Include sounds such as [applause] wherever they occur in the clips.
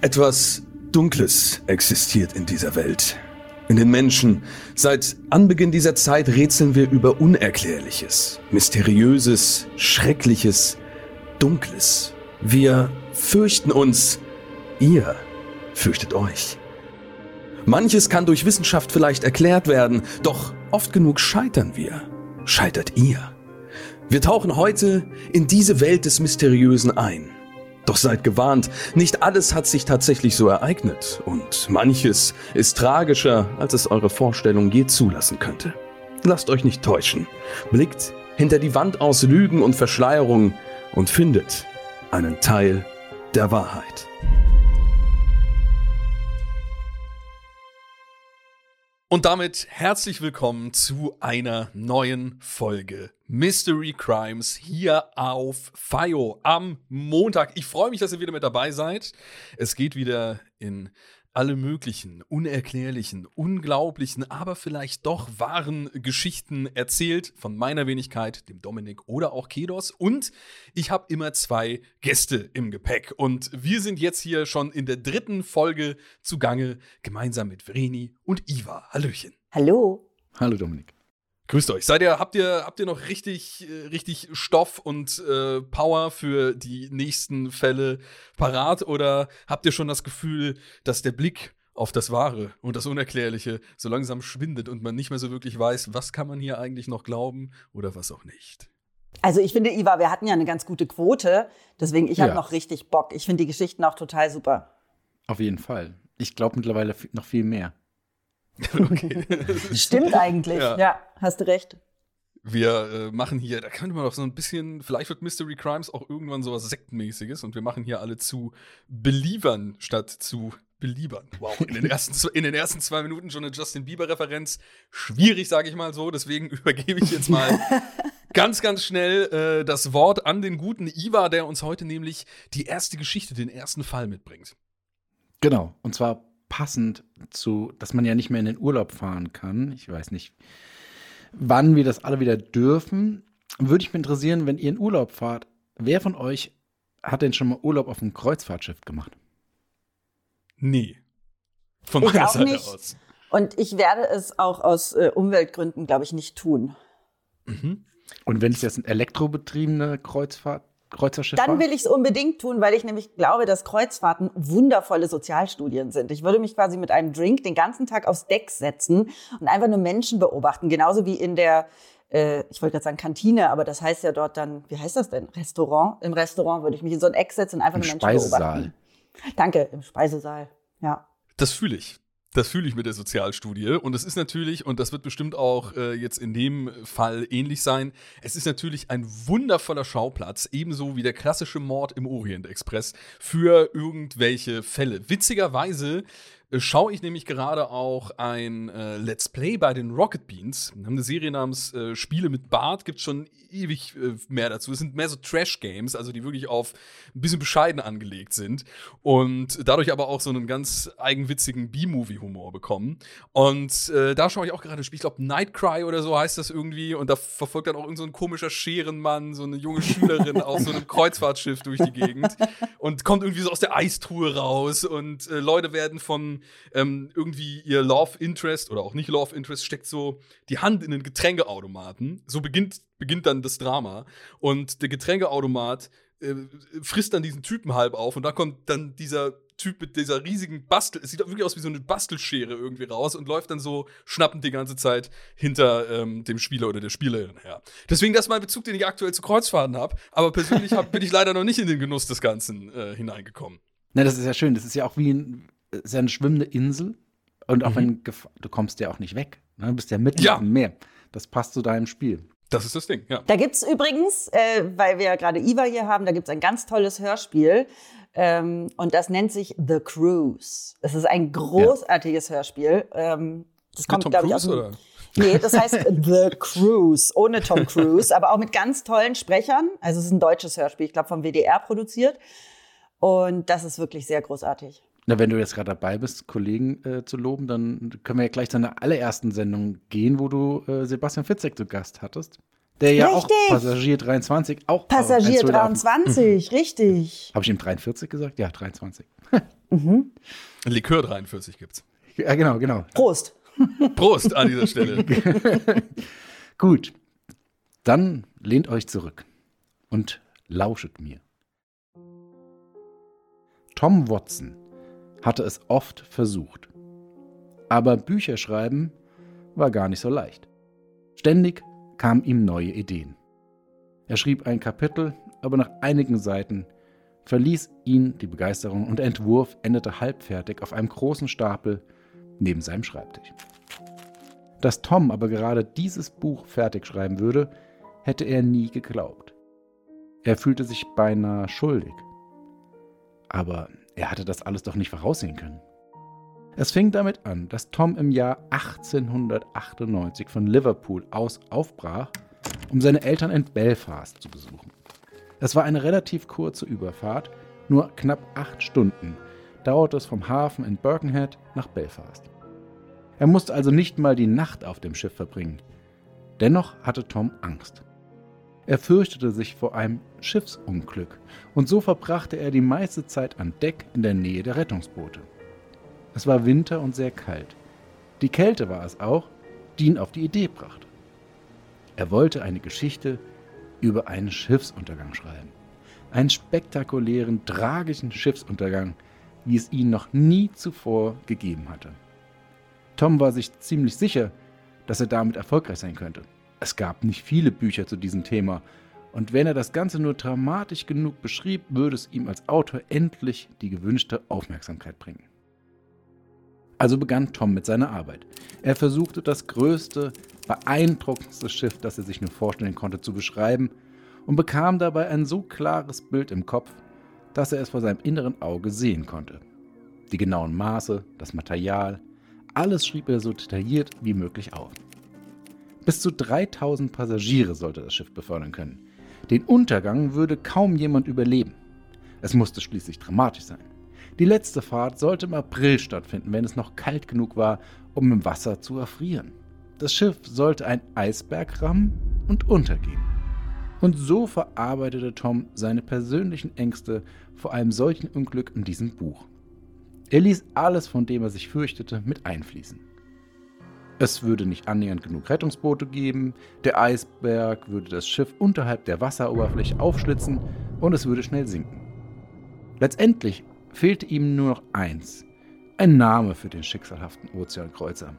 Etwas Dunkles existiert in dieser Welt. In den Menschen. Seit Anbeginn dieser Zeit rätseln wir über Unerklärliches, Mysteriöses, Schreckliches, Dunkles. Wir fürchten uns. Ihr fürchtet euch. Manches kann durch Wissenschaft vielleicht erklärt werden, doch oft genug scheitern wir. Scheitert ihr. Wir tauchen heute in diese Welt des Mysteriösen ein. Doch seid gewarnt, nicht alles hat sich tatsächlich so ereignet und manches ist tragischer, als es eure Vorstellung je zulassen könnte. Lasst euch nicht täuschen. Blickt hinter die Wand aus Lügen und Verschleierung und findet einen Teil der Wahrheit. Und damit herzlich willkommen zu einer neuen Folge Mystery Crimes hier auf FIO am Montag. Ich freue mich, dass ihr wieder mit dabei seid. Es geht wieder in alle möglichen, unerklärlichen, unglaublichen, aber vielleicht doch wahren Geschichten erzählt von meiner Wenigkeit, dem Dominik oder auch Kedos. Und ich habe immer zwei Gäste im Gepäck. Und wir sind jetzt hier schon in der dritten Folge zugange, gemeinsam mit Vreni und Iva. Hallöchen. Hallo. Hallo Dominik. Grüßt euch. Seid ihr, habt ihr, habt ihr noch richtig, äh, richtig Stoff und äh, Power für die nächsten Fälle parat oder habt ihr schon das Gefühl, dass der Blick auf das Wahre und das Unerklärliche so langsam schwindet und man nicht mehr so wirklich weiß, was kann man hier eigentlich noch glauben oder was auch nicht? Also ich finde, Iva, wir hatten ja eine ganz gute Quote, deswegen ich ja. habe noch richtig Bock. Ich finde die Geschichten auch total super. Auf jeden Fall. Ich glaube mittlerweile noch viel mehr. [laughs] Okay. [laughs] Stimmt eigentlich. Ja. ja, hast du recht. Wir äh, machen hier, da könnte man doch so ein bisschen, vielleicht wird Mystery Crimes auch irgendwann sowas Sektenmäßiges und wir machen hier alle zu Beliebern statt zu Beliebern. Wow, in den ersten, in den ersten zwei Minuten schon eine Justin Bieber-Referenz. Schwierig, sage ich mal so. Deswegen [laughs] übergebe ich jetzt mal ganz, ganz schnell äh, das Wort an den guten Iva, der uns heute nämlich die erste Geschichte, den ersten Fall mitbringt. Genau, und zwar passend zu, dass man ja nicht mehr in den Urlaub fahren kann. Ich weiß nicht, wann wir das alle wieder dürfen. Würde ich mich interessieren, wenn ihr in Urlaub fahrt, wer von euch hat denn schon mal Urlaub auf einem Kreuzfahrtschiff gemacht? Nee. Von ich meiner Seite nicht. aus. Und ich werde es auch aus äh, Umweltgründen, glaube ich, nicht tun. Mhm. Und wenn es jetzt ein elektrobetriebene Kreuzfahrt Kreuzfahrtschiff Dann will ich es unbedingt tun, weil ich nämlich glaube, dass Kreuzfahrten wundervolle Sozialstudien sind. Ich würde mich quasi mit einem Drink den ganzen Tag aufs Deck setzen und einfach nur Menschen beobachten. Genauso wie in der, äh, ich wollte gerade sagen Kantine, aber das heißt ja dort dann, wie heißt das denn? Restaurant? Im Restaurant würde ich mich in so ein Eck setzen und einfach Im nur Menschen Speisesaal. beobachten. Danke, im Speisesaal, ja. Das fühle ich. Das fühle ich mit der Sozialstudie. Und es ist natürlich, und das wird bestimmt auch äh, jetzt in dem Fall ähnlich sein, es ist natürlich ein wundervoller Schauplatz, ebenso wie der klassische Mord im Orient Express, für irgendwelche Fälle. Witzigerweise schaue ich nämlich gerade auch ein äh, Let's Play bei den Rocket Beans. Wir haben eine Serie namens äh, Spiele mit Bart, gibt schon ewig äh, mehr dazu. Es sind mehr so Trash-Games, also die wirklich auf ein bisschen bescheiden angelegt sind und dadurch aber auch so einen ganz eigenwitzigen B-Movie-Humor bekommen. Und äh, da schaue ich auch gerade ein Spiel, ich glaube Nightcry oder so heißt das irgendwie und da verfolgt dann auch irgend so ein komischer Scherenmann, so eine junge Schülerin auf so einem [laughs] Kreuzfahrtschiff durch die Gegend und kommt irgendwie so aus der Eistruhe raus und äh, Leute werden von ähm, irgendwie ihr Love Interest oder auch nicht Love Interest steckt so die Hand in den Getränkeautomaten. So beginnt, beginnt dann das Drama. Und der Getränkeautomat äh, frisst dann diesen Typen halb auf und da kommt dann dieser Typ mit dieser riesigen Bastel, es sieht wirklich aus wie so eine Bastelschere irgendwie raus und läuft dann so schnappend die ganze Zeit hinter ähm, dem Spieler oder der Spielerin her. Deswegen das ist mein Bezug, den ich aktuell zu Kreuzfahrten habe, aber persönlich hab, bin ich leider noch nicht in den Genuss des Ganzen äh, hineingekommen. Na, das ist ja schön. Das ist ja auch wie ein, ist ja eine schwimmende Insel. Und auch mhm. wenn du kommst ja auch nicht weg. Ne? Du bist ja mitten ja. im Meer. Das passt zu deinem Spiel. Das ist das Ding, ja. Da gibt es übrigens, äh, weil wir ja gerade Iva hier haben, da gibt es ein ganz tolles Hörspiel. Ähm, und das nennt sich The Cruise. Es ist ein großartiges ja. Hörspiel. Ähm, das kommt, glaube ich, aus dem, oder? Nee, das [laughs] heißt The Cruise, ohne Tom Cruise, aber auch mit ganz tollen Sprechern. Also es ist ein deutsches Hörspiel, ich glaube vom WDR produziert. Und das ist wirklich sehr großartig. Na, wenn du jetzt gerade dabei bist, Kollegen äh, zu loben, dann können wir ja gleich zu einer allerersten Sendung gehen, wo du äh, Sebastian Fitzek zu Gast hattest. Der ja Richtig. auch Passagier 23 auch Passagier ein Thriller- 23, richtig. Habe ich ihm 43 gesagt? Ja, 23. Likör 43 gibt's. Ja, genau, genau. Prost. Prost an dieser Stelle. [laughs] Gut. Dann lehnt euch zurück und lauschet mir. Tom Watson hatte es oft versucht. Aber Bücher schreiben war gar nicht so leicht. Ständig kamen ihm neue Ideen. Er schrieb ein Kapitel, aber nach einigen Seiten verließ ihn die Begeisterung und der Entwurf endete halbfertig auf einem großen Stapel neben seinem Schreibtisch. Dass Tom aber gerade dieses Buch fertig schreiben würde, hätte er nie geglaubt. Er fühlte sich beinahe schuldig. Aber er hatte das alles doch nicht voraussehen können. Es fing damit an, dass Tom im Jahr 1898 von Liverpool aus aufbrach, um seine Eltern in Belfast zu besuchen. Es war eine relativ kurze Überfahrt, nur knapp acht Stunden dauerte es vom Hafen in Birkenhead nach Belfast. Er musste also nicht mal die Nacht auf dem Schiff verbringen. Dennoch hatte Tom Angst. Er fürchtete sich vor einem Schiffsunglück und so verbrachte er die meiste Zeit an Deck in der Nähe der Rettungsboote. Es war Winter und sehr kalt. Die Kälte war es auch, die ihn auf die Idee brachte. Er wollte eine Geschichte über einen Schiffsuntergang schreiben. Einen spektakulären, tragischen Schiffsuntergang, wie es ihn noch nie zuvor gegeben hatte. Tom war sich ziemlich sicher, dass er damit erfolgreich sein könnte. Es gab nicht viele Bücher zu diesem Thema, und wenn er das Ganze nur dramatisch genug beschrieb, würde es ihm als Autor endlich die gewünschte Aufmerksamkeit bringen. Also begann Tom mit seiner Arbeit. Er versuchte das größte, beeindruckendste Schiff, das er sich nur vorstellen konnte, zu beschreiben und bekam dabei ein so klares Bild im Kopf, dass er es vor seinem inneren Auge sehen konnte. Die genauen Maße, das Material, alles schrieb er so detailliert wie möglich auf. Bis zu 3000 Passagiere sollte das Schiff befördern können. Den Untergang würde kaum jemand überleben. Es musste schließlich dramatisch sein. Die letzte Fahrt sollte im April stattfinden, wenn es noch kalt genug war, um im Wasser zu erfrieren. Das Schiff sollte ein Eisberg rammen und untergehen. Und so verarbeitete Tom seine persönlichen Ängste vor einem solchen Unglück in diesem Buch. Er ließ alles, von dem er sich fürchtete, mit einfließen. Es würde nicht annähernd genug Rettungsboote geben, der Eisberg würde das Schiff unterhalb der Wasseroberfläche aufschlitzen und es würde schnell sinken. Letztendlich fehlte ihm nur noch eins, ein Name für den schicksalhaften Ozeankreuzer.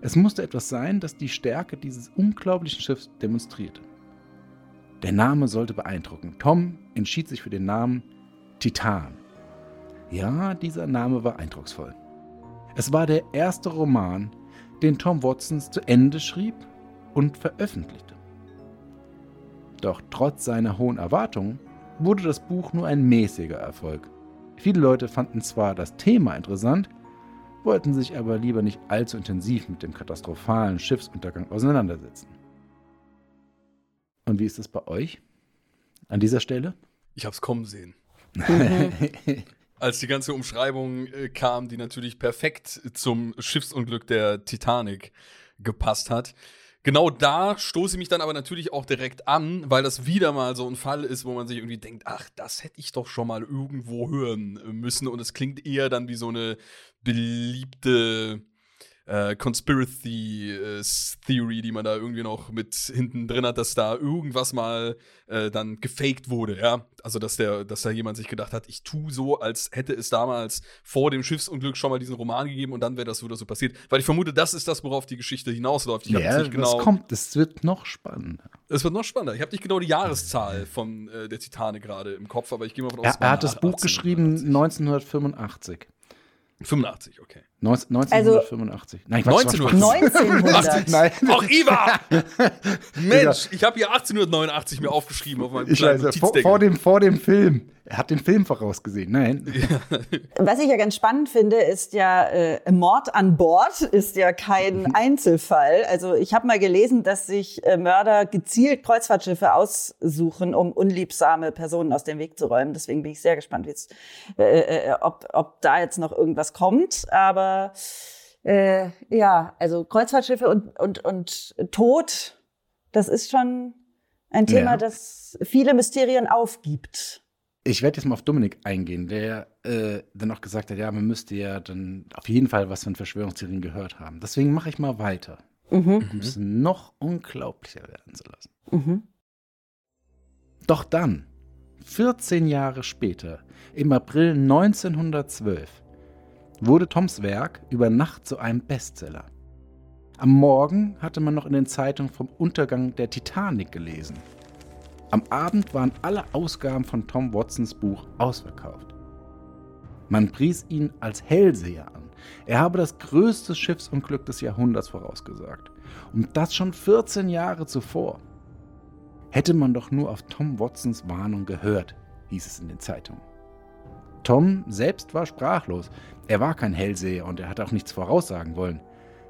Es musste etwas sein, das die Stärke dieses unglaublichen Schiffs demonstrierte. Der Name sollte beeindrucken. Tom entschied sich für den Namen Titan. Ja, dieser Name war eindrucksvoll. Es war der erste Roman, den Tom Watsons zu Ende schrieb und veröffentlichte. Doch trotz seiner hohen Erwartungen wurde das Buch nur ein mäßiger Erfolg. Viele Leute fanden zwar das Thema interessant, wollten sich aber lieber nicht allzu intensiv mit dem katastrophalen Schiffsuntergang auseinandersetzen. Und wie ist es bei euch an dieser Stelle? Ich hab's kommen sehen. [laughs] Als die ganze Umschreibung äh, kam, die natürlich perfekt zum Schiffsunglück der Titanic gepasst hat. Genau da stoße ich mich dann aber natürlich auch direkt an, weil das wieder mal so ein Fall ist, wo man sich irgendwie denkt, ach, das hätte ich doch schon mal irgendwo hören müssen. Und es klingt eher dann wie so eine beliebte äh, Conspiracy äh, Theory, die man da irgendwie noch mit hinten drin hat, dass da irgendwas mal äh, dann gefaked wurde, ja. Also dass der, dass da jemand sich gedacht hat, ich tu so, als hätte es damals vor dem Schiffsunglück schon mal diesen Roman gegeben und dann wäre das wieder so passiert. Weil ich vermute, das ist das, worauf die Geschichte hinausläuft. Ich jetzt nicht genau, das kommt, es wird noch spannender. Es wird noch spannender. Ich habe nicht genau die Jahreszahl von äh, der Titanic gerade im Kopf, aber ich gehe mal von Er, aus. er hat das Buch geschrieben 1985. 85, okay. 19, Also- 1985. Nein, Quatsch, Quatsch, 1900. Quatsch. 1900. Nein. Ach, Iva! [laughs] Mensch, ich habe hier 1889 mir aufgeschrieben auf meinem Ich kleinen weiß, vor, vor, dem, vor dem Film. Er hat den Film vorausgesehen. Nein. [laughs] Was ich ja ganz spannend finde, ist ja, äh, Mord an Bord ist ja kein [laughs] Einzelfall. Also ich habe mal gelesen, dass sich äh, Mörder gezielt Kreuzfahrtschiffe aussuchen, um unliebsame Personen aus dem Weg zu räumen. Deswegen bin ich sehr gespannt, wie's, äh, äh, ob, ob da jetzt noch irgendwas kommt. Aber äh, ja, also Kreuzfahrtschiffe und, und, und Tod, das ist schon Ein Thema, Ja. das viele Mysterien aufgibt. Ich werde jetzt mal auf Dominik eingehen, der äh, dann auch gesagt hat, ja, man müsste ja dann auf jeden Fall was von Verschwörungstheorien gehört haben. Deswegen mache ich mal weiter, Mhm. um es noch unglaublicher werden zu lassen. Mhm. Doch dann, 14 Jahre später, im April 1912, wurde Toms Werk über Nacht zu einem Bestseller. Am Morgen hatte man noch in den Zeitungen vom Untergang der Titanic gelesen. Am Abend waren alle Ausgaben von Tom Watsons Buch ausverkauft. Man pries ihn als Hellseher an. Er habe das größte Schiffsunglück des Jahrhunderts vorausgesagt. Und das schon 14 Jahre zuvor. Hätte man doch nur auf Tom Watsons Warnung gehört, hieß es in den Zeitungen. Tom selbst war sprachlos. Er war kein Hellseher und er hatte auch nichts voraussagen wollen.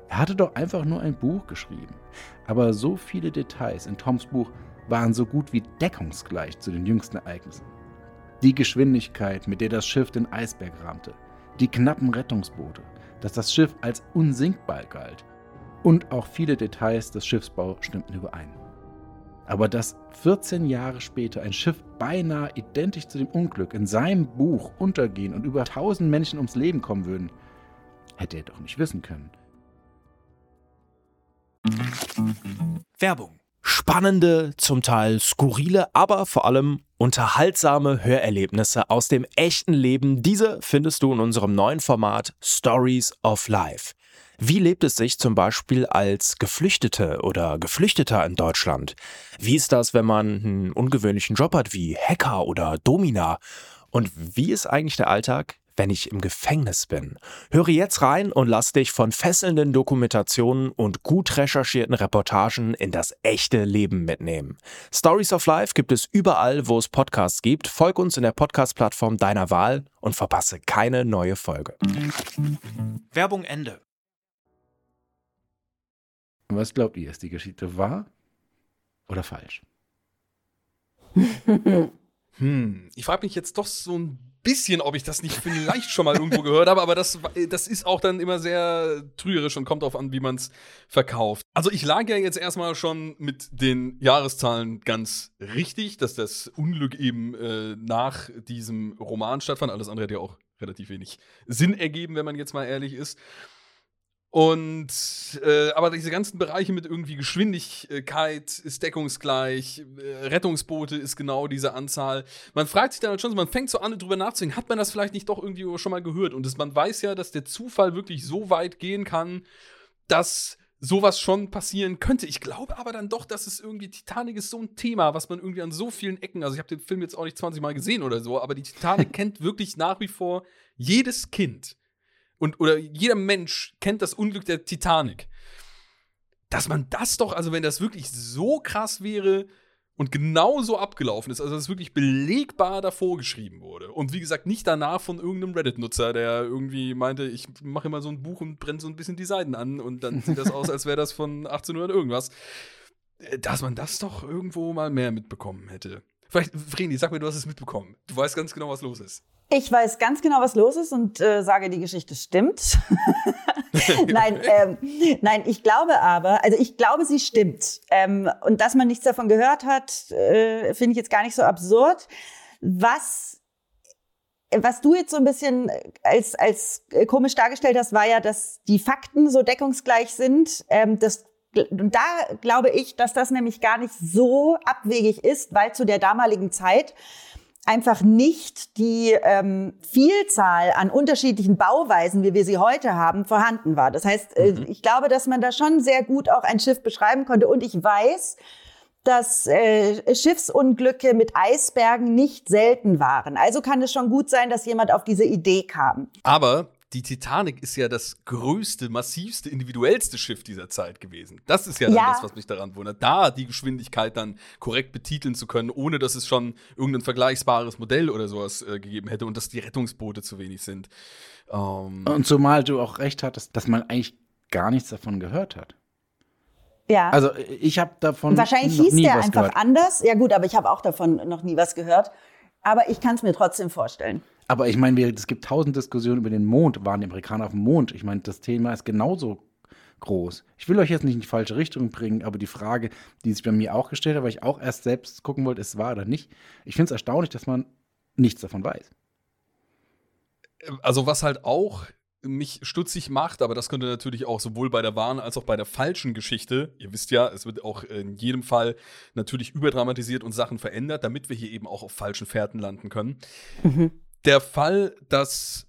Er hatte doch einfach nur ein Buch geschrieben. Aber so viele Details in Toms Buch waren so gut wie deckungsgleich zu den jüngsten Ereignissen. Die Geschwindigkeit, mit der das Schiff den Eisberg rahmte, die knappen Rettungsboote, dass das Schiff als unsinkbar galt und auch viele Details des Schiffsbaus stimmten überein. Aber dass 14 Jahre später ein Schiff beinahe identisch zu dem Unglück in seinem Buch untergehen und über 1000 Menschen ums Leben kommen würden, hätte er doch nicht wissen können. Werbung. Spannende, zum Teil skurrile, aber vor allem unterhaltsame Hörerlebnisse aus dem echten Leben. Diese findest du in unserem neuen Format Stories of Life. Wie lebt es sich zum Beispiel als Geflüchtete oder Geflüchteter in Deutschland? Wie ist das, wenn man einen ungewöhnlichen Job hat wie Hacker oder Domina? Und wie ist eigentlich der Alltag, wenn ich im Gefängnis bin? Höre jetzt rein und lass dich von fesselnden Dokumentationen und gut recherchierten Reportagen in das echte Leben mitnehmen. Stories of Life gibt es überall, wo es Podcasts gibt. Folg uns in der Podcast-Plattform deiner Wahl und verpasse keine neue Folge. Werbung Ende. Was glaubt ihr, ist die Geschichte wahr oder falsch? [laughs] Hm, ich frage mich jetzt doch so ein bisschen, ob ich das nicht vielleicht schon mal irgendwo gehört habe, aber das, das ist auch dann immer sehr trügerisch und kommt darauf an, wie man es verkauft. Also ich lag ja jetzt erstmal schon mit den Jahreszahlen ganz richtig, dass das Unglück eben äh, nach diesem Roman stattfand. Alles andere hat ja auch relativ wenig Sinn ergeben, wenn man jetzt mal ehrlich ist. Und äh, aber diese ganzen Bereiche mit irgendwie Geschwindigkeit ist deckungsgleich, äh, Rettungsboote ist genau diese Anzahl. Man fragt sich dann halt schon, man fängt so an, drüber nachzudenken, hat man das vielleicht nicht doch irgendwie schon mal gehört? Und das, man weiß ja, dass der Zufall wirklich so weit gehen kann, dass sowas schon passieren könnte. Ich glaube aber dann doch, dass es irgendwie Titanic ist so ein Thema, was man irgendwie an so vielen Ecken, also ich habe den Film jetzt auch nicht 20 Mal gesehen oder so, aber die Titanic [laughs] kennt wirklich nach wie vor jedes Kind und oder jeder Mensch kennt das Unglück der Titanic. Dass man das doch, also wenn das wirklich so krass wäre und genau so abgelaufen ist, also dass es wirklich belegbar davor geschrieben wurde und wie gesagt nicht danach von irgendeinem Reddit-Nutzer, der irgendwie meinte, ich mache immer so ein Buch und brenne so ein bisschen die Seiten an und dann sieht das aus, als wäre das von 1800 irgendwas, Äh, dass man das doch irgendwo mal mehr mitbekommen hätte. Vielleicht, Vreni, sag mir, du hast es mitbekommen. Du weißt ganz genau, was los ist. Ich weiß ganz genau, was los ist und äh, sage, die Geschichte stimmt. [laughs] nein, ähm, nein, ich glaube aber, also ich glaube, sie stimmt. Ähm, und dass man nichts davon gehört hat, äh, finde ich jetzt gar nicht so absurd. Was was du jetzt so ein bisschen als, als komisch dargestellt hast, war ja, dass die Fakten so deckungsgleich sind. Ähm, das, und da glaube ich, dass das nämlich gar nicht so abwegig ist, weil zu der damaligen Zeit einfach nicht die ähm, Vielzahl an unterschiedlichen Bauweisen, wie wir sie heute haben, vorhanden war. Das heißt, äh, ich glaube, dass man da schon sehr gut auch ein Schiff beschreiben konnte. Und ich weiß, dass äh, Schiffsunglücke mit Eisbergen nicht selten waren. Also kann es schon gut sein, dass jemand auf diese Idee kam. Aber die Titanic ist ja das größte, massivste, individuellste Schiff dieser Zeit gewesen. Das ist ja dann Ja. das, was mich daran wundert. Da die Geschwindigkeit dann korrekt betiteln zu können, ohne dass es schon irgendein vergleichbares Modell oder sowas äh, gegeben hätte und dass die Rettungsboote zu wenig sind. Ähm, Und zumal du auch recht hattest, dass man eigentlich gar nichts davon gehört hat. Ja. Also ich habe davon Wahrscheinlich noch hieß nie der was einfach gehört. anders. Ja gut, aber ich habe auch davon noch nie was gehört. Aber ich kann es mir trotzdem vorstellen. Aber ich meine, es gibt tausend Diskussionen über den Mond. Waren die Amerikaner auf dem Mond? Ich meine, das Thema ist genauso groß. Ich will euch jetzt nicht in die falsche Richtung bringen, aber die Frage, die sich bei mir auch gestellt hat, weil ich auch erst selbst gucken wollte, ist wahr oder nicht. Ich finde es erstaunlich, dass man nichts davon weiß. Also was halt auch mich stutzig macht, aber das könnte natürlich auch sowohl bei der wahren als auch bei der falschen Geschichte, ihr wisst ja, es wird auch in jedem Fall natürlich überdramatisiert und Sachen verändert, damit wir hier eben auch auf falschen Fährten landen können. Mhm. Der Fall, dass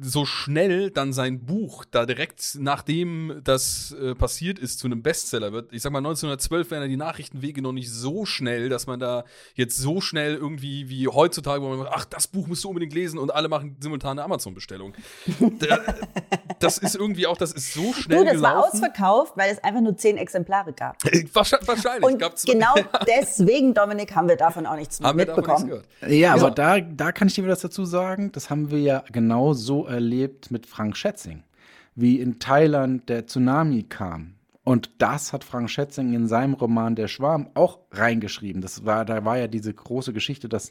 so schnell dann sein Buch da direkt nachdem das äh, passiert ist zu einem Bestseller wird. Ich sag mal 1912 wären ja die Nachrichtenwege noch nicht so schnell, dass man da jetzt so schnell irgendwie wie heutzutage, wo man sagt, ach, das Buch musst du unbedingt lesen und alle machen simultane Amazon-Bestellung. [laughs] das ist irgendwie auch, das ist so schnell. Du, das gelaufen. war ausverkauft, weil es einfach nur zehn Exemplare gab. [laughs] Wahrscheinlich. Und genau [laughs] deswegen, Dominik, haben wir davon auch nichts haben mitbekommen. Wir davon ja, aber da, da kann ich dir was dazu sagen. Das haben wir ja genau so erlebt mit Frank Schätzing, wie in Thailand der Tsunami kam. Und das hat Frank Schätzing in seinem Roman Der Schwarm auch reingeschrieben. Das war, da war ja diese große Geschichte, dass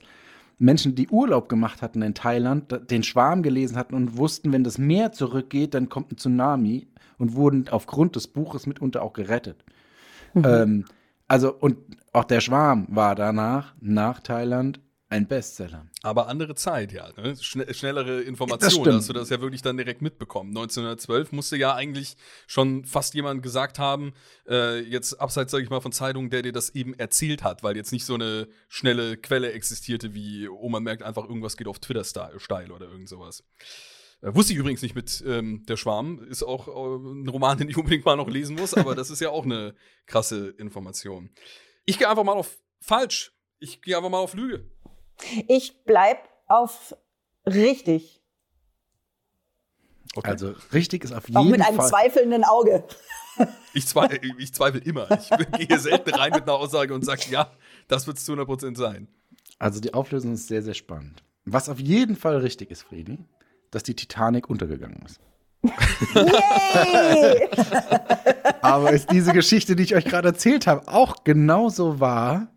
Menschen, die Urlaub gemacht hatten in Thailand, den Schwarm gelesen hatten und wussten, wenn das Meer zurückgeht, dann kommt ein Tsunami und wurden aufgrund des Buches mitunter auch gerettet. Mhm. Ähm, also, und auch der Schwarm war danach, nach Thailand, ein Bestseller. Aber andere Zeit, ja. Ne? Schne schnellere Informationen. Hast du das ja wirklich dann direkt mitbekommen. 1912 musste ja eigentlich schon fast jemand gesagt haben, äh, jetzt abseits, sage ich mal, von Zeitungen, der dir das eben erzählt hat, weil jetzt nicht so eine schnelle Quelle existierte wie, oh, man merkt einfach, irgendwas geht auf Twitter steil oder irgend sowas. Äh, wusste ich übrigens nicht mit ähm, Der Schwarm. Ist auch äh, ein Roman, [laughs] den ich unbedingt mal noch lesen muss, aber das ist ja auch eine krasse Information. Ich gehe einfach mal auf falsch. Ich gehe einfach mal auf Lüge. Ich bleib auf richtig. Okay. Also richtig ist auf jeden Fall. Auch mit einem Fall. zweifelnden Auge. Ich, zweifle, ich zweifle immer. Ich [laughs] gehe selten rein mit einer Aussage und sage, ja, das wird es zu 100% sein. Also die Auflösung ist sehr, sehr spannend. Was auf jeden Fall richtig ist, Friedi, dass die Titanic untergegangen ist. Yay! [laughs] Aber ist diese Geschichte, die ich euch gerade erzählt habe, auch genauso wahr?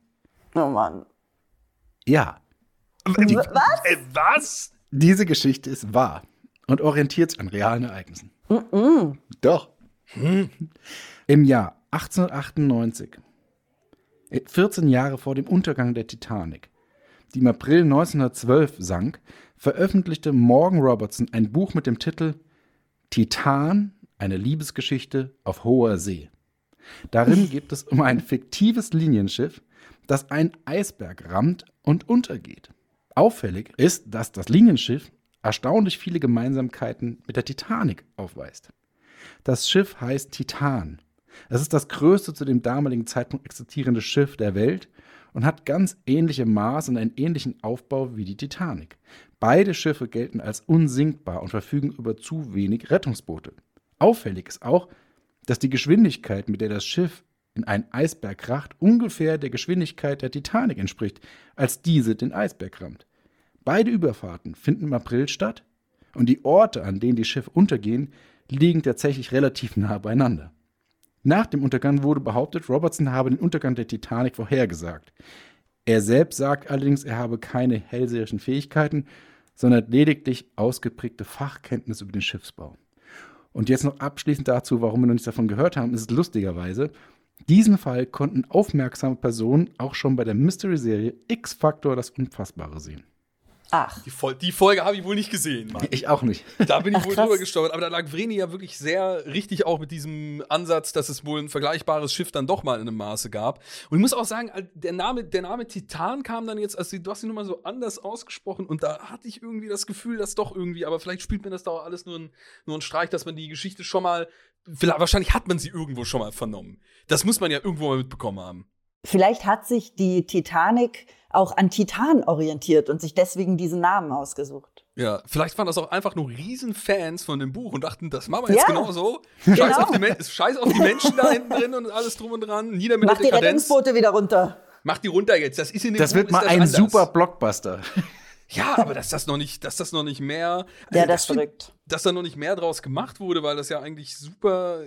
Oh Mann. Ja. Die, was? Äh, was? Diese Geschichte ist wahr und orientiert sich an realen Ereignissen. Mm -mm. Doch. Hm. Im Jahr 1898, 14 Jahre vor dem Untergang der Titanic, die im April 1912 sank, veröffentlichte Morgan Robertson ein Buch mit dem Titel Titan, eine Liebesgeschichte auf hoher See. Darin [laughs] geht es um ein fiktives Linienschiff, das einen Eisberg rammt und untergeht. Auffällig ist, dass das Linienschiff erstaunlich viele Gemeinsamkeiten mit der Titanic aufweist. Das Schiff heißt Titan. Es ist das größte zu dem damaligen Zeitpunkt existierende Schiff der Welt und hat ganz ähnliche Maß und einen ähnlichen Aufbau wie die Titanic. Beide Schiffe gelten als unsinkbar und verfügen über zu wenig Rettungsboote. Auffällig ist auch, dass die Geschwindigkeit, mit der das Schiff in einen Eisberg kracht, ungefähr der Geschwindigkeit der Titanic entspricht, als diese den Eisberg rammt. Beide Überfahrten finden im April statt und die Orte, an denen die Schiffe untergehen, liegen tatsächlich relativ nah beieinander. Nach dem Untergang wurde behauptet, Robertson habe den Untergang der Titanic vorhergesagt. Er selbst sagt allerdings, er habe keine hellseherischen Fähigkeiten, sondern lediglich ausgeprägte Fachkenntnis über den Schiffsbau. Und jetzt noch abschließend dazu, warum wir noch nichts davon gehört haben, ist lustigerweise, diesen Fall konnten aufmerksame Personen auch schon bei der Mystery-Serie X-Factor das Unfassbare sehen. Ach. Die, Fol die Folge habe ich wohl nicht gesehen, Mann. Ich auch nicht. Da bin ich Ach, wohl krass. drüber gestolpert. Aber da lag Vreni ja wirklich sehr richtig auch mit diesem Ansatz, dass es wohl ein vergleichbares Schiff dann doch mal in einem Maße gab. Und ich muss auch sagen, der Name, der Name Titan kam dann jetzt, also du hast ihn nochmal so anders ausgesprochen und da hatte ich irgendwie das Gefühl, dass doch irgendwie, aber vielleicht spielt mir das da auch alles nur ein, nur ein Streich, dass man die Geschichte schon mal, wahrscheinlich hat man sie irgendwo schon mal vernommen. Das muss man ja irgendwo mal mitbekommen haben. Vielleicht hat sich die Titanic auch an Titan orientiert und sich deswegen diesen Namen ausgesucht. Ja, vielleicht waren das auch einfach nur Riesenfans von dem Buch und dachten, das machen wir jetzt ja, genauso. Scheiß, genau. auf die Scheiß auf die Menschen da hinten drin und alles drum und dran. Nieder mit Mach der die Rettungsboote wieder runter. Mach die runter jetzt. Das ist in dem Das Buch, wird mal ein anders. super Blockbuster. Ja, aber dass das noch nicht, dass das noch nicht mehr. Ja, das, das verrückt. Dass da noch nicht mehr draus gemacht wurde, weil das ja eigentlich super,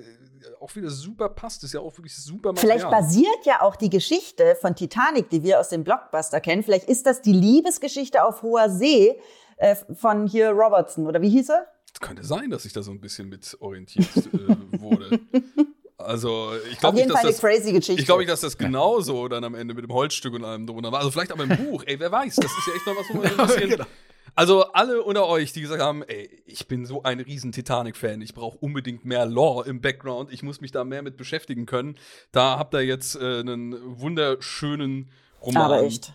auch wieder super passt, ist ja auch wirklich super Material. Vielleicht basiert ja auch die Geschichte von Titanic, die wir aus dem Blockbuster kennen. Vielleicht ist das die Liebesgeschichte auf hoher See äh, von hier Robertson, oder wie hieß er? könnte sein, dass ich da so ein bisschen mit orientiert äh, wurde. [laughs] Also, ich glaube nicht, dass Fall das, crazy Geschichte. ich glaube nicht, dass das genauso dann am Ende mit dem Holzstück und allem drunter war. Also vielleicht aber im Buch. Ey, wer weiß? Das ist ja echt mal was, wo man [laughs] so ein bisschen. Genau. Also alle unter euch, die gesagt haben, ey, ich bin so ein riesen Titanic-Fan, ich brauche unbedingt mehr Lore im Background, ich muss mich da mehr mit beschäftigen können. Da habt ihr jetzt äh, einen wunderschönen Roman. Aber echt.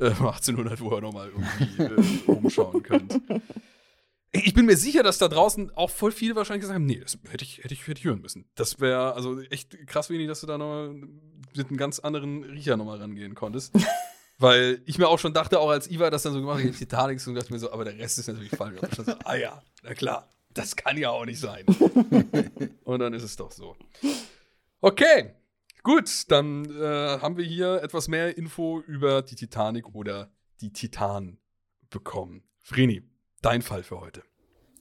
Äh, [laughs] 1800, wo ihr nochmal irgendwie äh, umschauen könnt. [laughs] Ich bin mir sicher, dass da draußen auch voll viele wahrscheinlich gesagt haben, nee, das hätte ich, hätte ich, hätte ich hören müssen. Das wäre also echt krass wenig, dass du da noch mit einem ganz anderen Riecher nochmal rangehen konntest. [laughs] Weil ich mir auch schon dachte, auch als Iva das dann so gemacht hat, Titanic, und dachte mir so, aber der Rest ist natürlich falsch. Und ich so, ah ja, na klar, das kann ja auch nicht sein. [laughs] und dann ist es doch so. Okay, gut, dann äh, haben wir hier etwas mehr Info über die Titanic oder die Titan bekommen. Vreni, dein Fall für heute.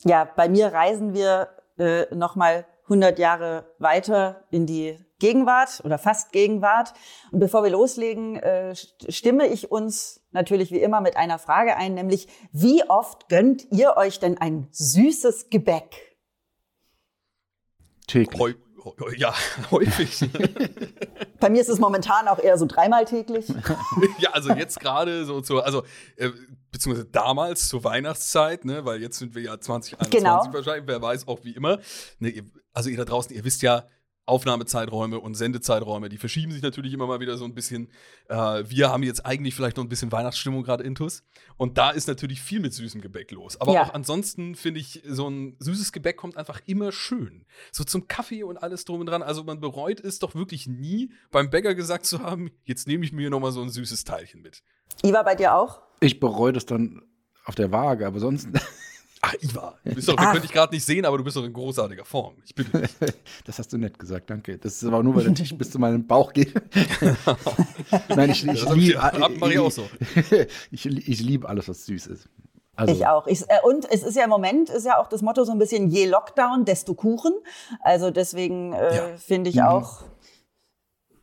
Ja, bei mir reisen wir äh, nochmal 100 Jahre weiter in die Gegenwart oder fast Gegenwart. Und bevor wir loslegen, äh, st- stimme ich uns natürlich wie immer mit einer Frage ein, nämlich wie oft gönnt ihr euch denn ein süßes Gebäck? Täglich. Ja, [laughs] häufig. [laughs] Bei mir ist es momentan auch eher so dreimal täglich. [laughs] ja, also jetzt gerade so zur, also äh, beziehungsweise damals zur Weihnachtszeit, ne, weil jetzt sind wir ja 2021 Genau. wahrscheinlich, wer weiß auch wie immer. Ne, also ihr da draußen, ihr wisst ja, Aufnahmezeiträume und Sendezeiträume, die verschieben sich natürlich immer mal wieder so ein bisschen. Äh, wir haben jetzt eigentlich vielleicht noch ein bisschen Weihnachtsstimmung gerade intus. Und da ist natürlich viel mit süßem Gebäck los. Aber Ja. auch ansonsten finde ich, so ein süßes Gebäck kommt einfach immer schön. So zum Kaffee und alles drum und dran. Also man bereut es doch wirklich nie, beim Bäcker gesagt zu haben, jetzt nehme ich mir noch mal so ein süßes Teilchen mit. Iva, bei dir auch? Ich bereue das dann auf der Waage, aber sonst, Ach, Iva, du bist doch, wir können dich gerade nicht sehen, aber du bist doch in großartiger Form. Ich bin nicht. [laughs] das hast du nett gesagt, danke. Das ist aber nur, weil der Tisch [laughs] bis zu meinem Bauch geht. [laughs] Nein, ich, ich liebe so. ich, ich liebe alles, was süß ist. Also, Ich auch. Ich, äh, und es ist ja im Moment, ist ja auch das Motto so ein bisschen, je Lockdown, desto Kuchen. Also deswegen äh, Ja. finde ich Mhm. auch,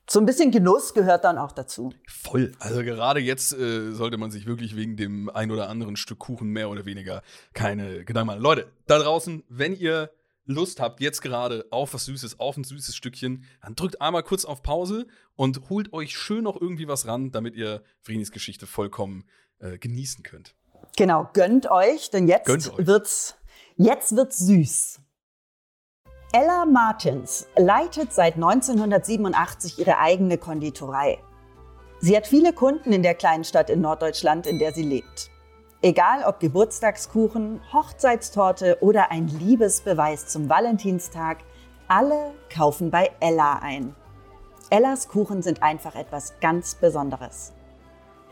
so ein bisschen Genuss gehört dann auch dazu. Voll. Also gerade jetzt äh, sollte man sich wirklich wegen dem ein oder anderen Stück Kuchen mehr oder weniger keine Gedanken machen. Leute, da draußen, wenn ihr Lust habt, jetzt gerade auf was Süßes, auf ein süßes Stückchen, dann drückt einmal kurz auf Pause und holt euch schön noch irgendwie was ran, damit ihr Vrenis Geschichte vollkommen äh, genießen könnt. Genau, gönnt euch, denn jetzt Gönnt euch. wird's, jetzt wird's süß. Ella Martins leitet seit 1987 ihre eigene Konditorei. Sie hat viele Kunden in der kleinen Stadt in Norddeutschland, in der sie lebt. Egal ob Geburtstagskuchen, Hochzeitstorte oder ein Liebesbeweis zum Valentinstag, alle kaufen bei Ella ein. Ellas Kuchen sind einfach etwas ganz Besonderes.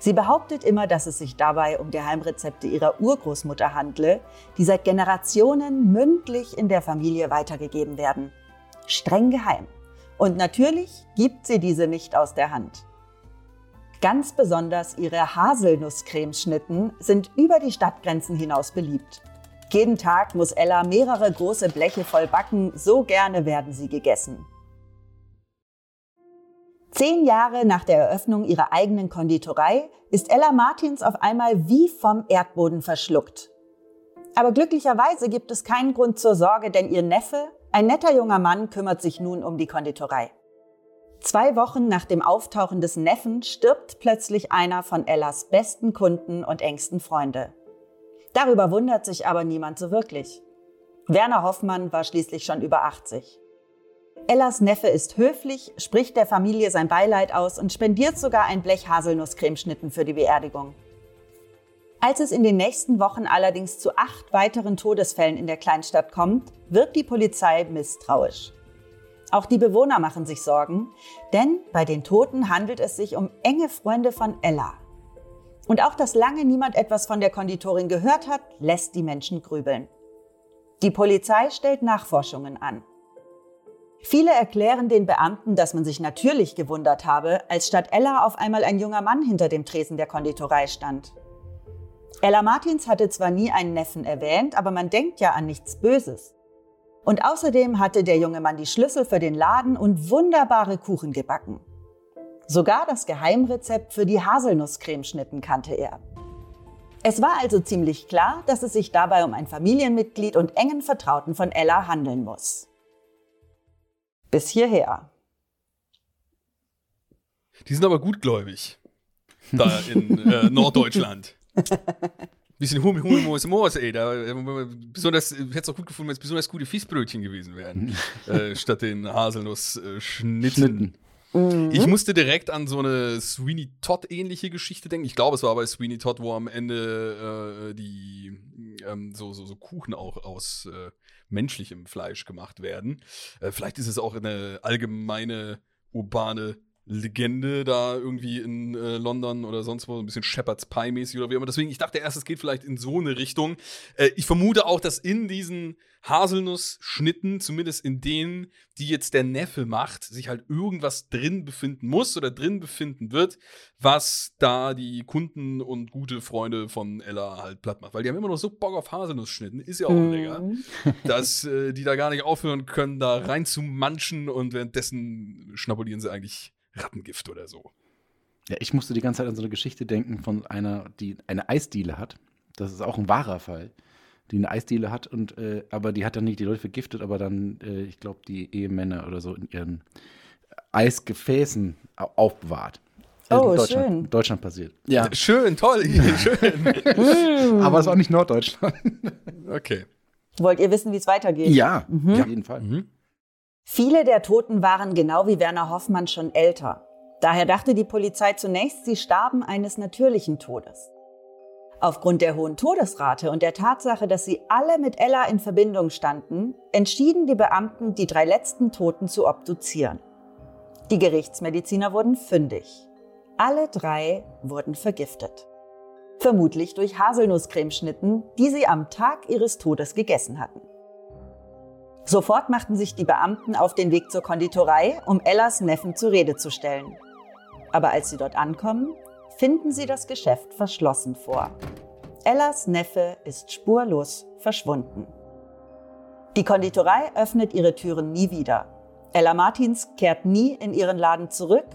Sie behauptet immer, dass es sich dabei um Geheimrezepte ihrer Urgroßmutter handle, die seit Generationen mündlich in der Familie weitergegeben werden. Streng geheim. Und natürlich gibt sie diese nicht aus der Hand. Ganz besonders ihre Haselnusscremeschnitten sind über die Stadtgrenzen hinaus beliebt. Jeden Tag muss Ella mehrere große Bleche voll backen, so gerne werden sie gegessen. Zehn Jahre nach der Eröffnung ihrer eigenen Konditorei ist Ella Martins auf einmal wie vom Erdboden verschluckt. Aber glücklicherweise gibt es keinen Grund zur Sorge, denn ihr Neffe, ein netter junger Mann, kümmert sich nun um die Konditorei. Zwei Wochen nach dem Auftauchen des Neffen stirbt plötzlich einer von Ellas besten Kunden und engsten Freunde. Darüber wundert sich aber niemand so wirklich. Werner Hoffmann war schließlich schon über 80. Ellas Neffe ist höflich, spricht der Familie sein Beileid aus und spendiert sogar ein Blech Haselnusscremeschnitten für die Beerdigung. Als es in den nächsten Wochen allerdings zu acht weiteren Todesfällen in der Kleinstadt kommt, wird die Polizei misstrauisch. Auch die Bewohner machen sich Sorgen, denn bei den Toten handelt es sich um enge Freunde von Ella. Und auch, dass lange niemand etwas von der Konditorin gehört hat, lässt die Menschen grübeln. Die Polizei stellt Nachforschungen an. Viele erklären den Beamten, dass man sich natürlich gewundert habe, als statt Ella auf einmal ein junger Mann hinter dem Tresen der Konditorei stand. Ella Martins hatte zwar nie einen Neffen erwähnt, aber man denkt ja an nichts Böses. Und außerdem hatte der junge Mann die Schlüssel für den Laden und wunderbare Kuchen gebacken. Sogar das Geheimrezept für die Haselnusscremeschnitten kannte er. Es war also ziemlich klar, dass es sich dabei um ein Familienmitglied und engen Vertrauten von Ella handeln muss. Bis hierher. Die sind aber gutgläubig. Da in äh, [laughs] Norddeutschland. Bisschen Hummus Moos, ey. Da, äh, besonders, ich hätte es auch gut gefunden, wenn es besonders gute Fischbrötchen gewesen wären. [laughs] äh, statt den Haselnuss-Schnitten. Mhm. Ich musste direkt an so eine Sweeney Todd-ähnliche Geschichte denken. Ich glaube, es war bei Sweeney Todd, wo am Ende äh, die ähm, so, so, so, Kuchen auch aus äh, menschlichem Fleisch gemacht werden. Äh, vielleicht ist es auch eine allgemeine urbane Legende da irgendwie in äh, London oder sonst wo, ein bisschen Shepherd's Pie-mäßig oder wie immer. Deswegen, ich dachte erst, es geht vielleicht in so eine Richtung. Äh, ich vermute auch, dass in diesen Haselnuss-Schnitten, zumindest in denen, die jetzt der Neffe macht, sich halt irgendwas drin befinden muss oder drin befinden wird, was da die Kunden und gute Freunde von Ella halt platt macht. Weil die haben immer noch so Bock auf Haselnuss-Schnitten, ist ja auch mm. lecker, dass äh, die da gar nicht aufhören können, da rein zu manchen und währenddessen schnabulieren sie eigentlich Rattengift oder so. Ja, ich musste die ganze Zeit an so eine Geschichte denken von einer, die eine Eisdiele hat. Das ist auch ein wahrer Fall. Die eine Eisdiele hat und äh, aber die hat dann nicht die Leute vergiftet, aber dann, äh, ich glaube, die Ehemänner oder so in ihren Eisgefäßen aufbewahrt. Also oh, Deutschland, schön. Deutschland passiert. Ja. Schön, toll, [laughs] [laughs] schön. aber es war nicht Norddeutschland. [laughs] okay. Wollt ihr wissen, wie es weitergeht? Ja, mhm. auf jeden Fall. Mhm. Viele der Toten waren genau wie Werner Hoffmann schon älter. Daher dachte die Polizei zunächst, sie starben eines natürlichen Todes. Aufgrund der hohen Todesrate und der Tatsache, dass sie alle mit Ella in Verbindung standen, entschieden die Beamten, die drei letzten Toten zu obduzieren. Die Gerichtsmediziner wurden fündig. Alle drei wurden vergiftet. Vermutlich durch Haselnusscremeschnitten, die sie am Tag ihres Todes gegessen hatten. Sofort machten sich die Beamten auf den Weg zur Konditorei, um Ellas Neffen zur Rede zu stellen. Aber als sie dort ankommen, finden sie das Geschäft verschlossen vor. Ellas Neffe ist spurlos verschwunden. Die Konditorei öffnet ihre Türen nie wieder. Ella Martins kehrt nie in ihren Laden zurück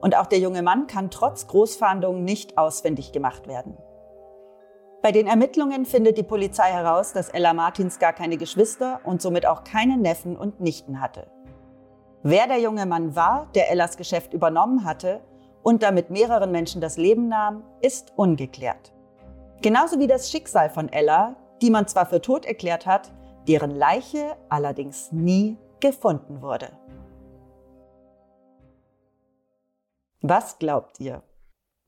und auch der junge Mann kann trotz Großfahndungen nicht ausfindig gemacht werden. Bei den Ermittlungen findet die Polizei heraus, dass Ella Martins gar keine Geschwister und somit auch keine Neffen und Nichten hatte. Wer der junge Mann war, der Ellas Geschäft übernommen hatte und damit mehreren Menschen das Leben nahm, ist ungeklärt. Genauso wie das Schicksal von Ella, die man zwar für tot erklärt hat, deren Leiche allerdings nie gefunden wurde. Was glaubt ihr?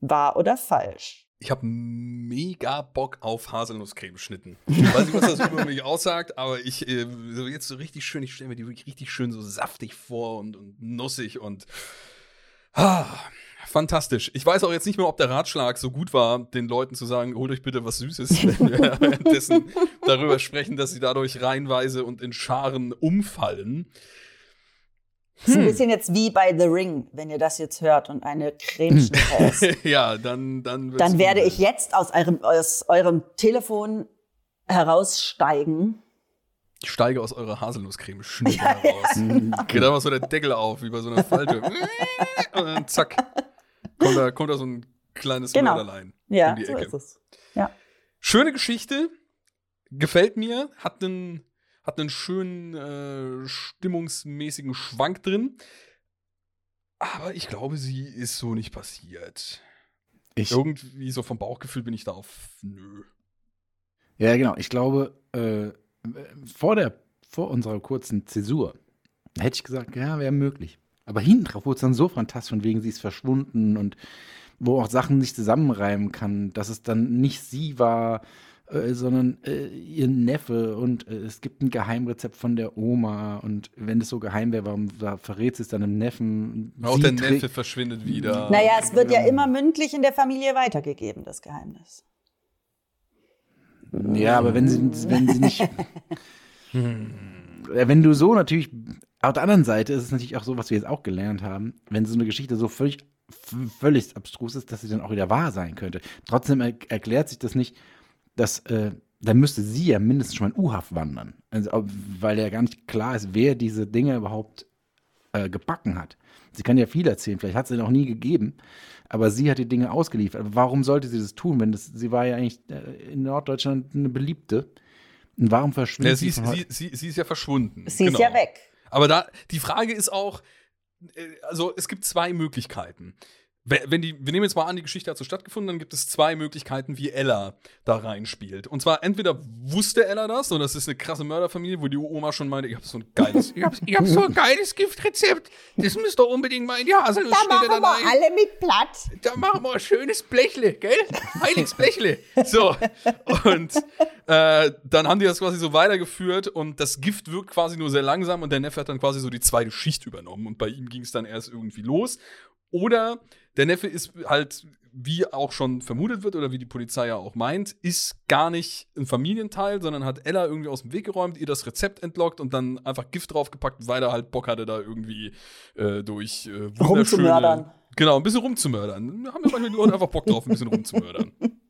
Wahr oder falsch? Ich habe mega Bock auf Haselnusscremeschnitten. Ich weiß nicht, was das über mich aussagt, aber ich äh, jetzt so richtig schön, ich stelle mir die wirklich richtig schön so saftig vor und, und nussig und ah, fantastisch. Ich weiß auch jetzt nicht mehr, ob der Ratschlag so gut war, den Leuten zu sagen, holt euch bitte was Süßes, [laughs] wenn wir währenddessen darüber sprechen, dass sie dadurch reihenweise und in Scharen umfallen. Das ist ein hm. bisschen jetzt wie bei The Ring, wenn ihr das jetzt hört und eine Cremeschnitte ist. [laughs] ja, dann dann Dann werde ich jetzt aus eurem, aus eurem Telefon heraussteigen. Ich steige aus eurer Haselnusscreme-Schnitte [laughs] ja, heraus. Ja. Geht einfach so der Deckel auf, wie bei so einer Falte. [laughs] und dann zack, kommt da, kommt da so ein kleines genau. Mörderlein ja, um die Ecke. So ist es. Ja. Schöne Geschichte, gefällt mir, hat einen hat einen schönen äh, stimmungsmäßigen Schwank drin. Aber ich glaube, sie ist so nicht passiert. Ich Irgendwie so vom Bauchgefühl bin ich da auf nö. Ja, genau. Ich glaube, äh, vor, der, vor unserer kurzen Zäsur hätte ich gesagt, ja, wäre möglich. Aber hinten drauf wurde es dann so fantastisch, von wegen sie ist verschwunden und wo auch Sachen sich zusammenreimen kann, dass es dann nicht sie war, äh, sondern äh, ihr Neffe und äh, es gibt ein Geheimrezept von der Oma und wenn es so geheim wäre, warum verrät sie es dann dem Neffen? Auch der Neffe verschwindet wieder. Naja, es wird ja immer mündlich in der Familie weitergegeben, das Geheimnis. Ja, aber wenn sie, wenn sie nicht. [laughs] wenn du so natürlich. Auf der anderen Seite ist es natürlich auch so, was wir jetzt auch gelernt haben, wenn so eine Geschichte so völlig, völlig abstrus ist, dass sie dann auch wieder wahr sein könnte. Trotzdem er erklärt sich das nicht, dass äh, dann müsste sie ja mindestens schon mal in U-Haft wandern. Also, weil ja gar nicht klar ist, wer diese Dinge überhaupt äh, gebacken hat. Sie kann ja viel erzählen, vielleicht hat sie noch nie gegeben, aber sie hat die Dinge ausgeliefert. Warum sollte sie das tun, wenn das, sie war ja eigentlich äh, in Norddeutschland eine Beliebte? Und warum verschwindet Ja, sie, sie? ist, sie, sie, sie ist ja verschwunden. Sie Genau. ist ja weg. Aber da, die Frage ist auch, äh, also es gibt zwei Möglichkeiten. Wenn die, wir nehmen jetzt mal an, die Geschichte hat so stattgefunden, dann gibt es zwei Möglichkeiten, wie Ella da reinspielt. Und zwar entweder wusste Ella das, und das ist eine krasse Mörderfamilie, wo die Oma schon meinte, ich habe so ein geiles, ich habe ich hab so ein [laughs] geiles Giftrezept, das müsst ihr unbedingt mal in die Haselnussschnitte dann ein. alle mit platt. Da machen wir ein schönes Blechle, gell? Heiliges Blechle. So. Und äh, dann haben die das quasi so weitergeführt und das Gift wirkt quasi nur sehr langsam und der Neffe hat dann quasi so die zweite Schicht übernommen und bei ihm ging es dann erst irgendwie los. Oder der Neffe ist halt, wie auch schon vermutet wird oder wie die Polizei ja auch meint, ist gar nicht ein Familienteil, sondern hat Ella irgendwie aus dem Weg geräumt, ihr das Rezept entlockt und dann einfach Gift draufgepackt, weil er halt Bock hatte, da irgendwie äh, durch äh, wunderschöne- Rumzumördern. Genau, ein bisschen rumzumördern. Da haben ja manchmal die Leute einfach Bock drauf, ein bisschen rumzumördern. [laughs]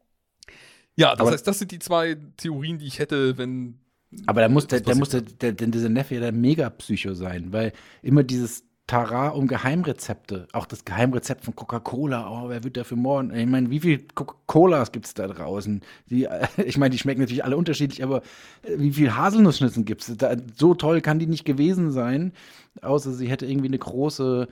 Ja, das Aber- heißt, das sind die zwei Theorien, die ich hätte, wenn. Aber da muss der, der, muss passiert. der, der, dieser Neffe ja der Megapsycho sein, weil immer dieses Tara um Geheimrezepte, auch das Geheimrezept von Coca-Cola, oh, wer wird dafür morden? Ich meine, wie viel Coca-Colas gibt es da draußen? Die, [laughs] ich meine, die schmecken natürlich alle unterschiedlich, aber äh, wie viel Haselnussschnitzen gibt es? So toll kann die nicht gewesen sein, außer sie hätte irgendwie eine große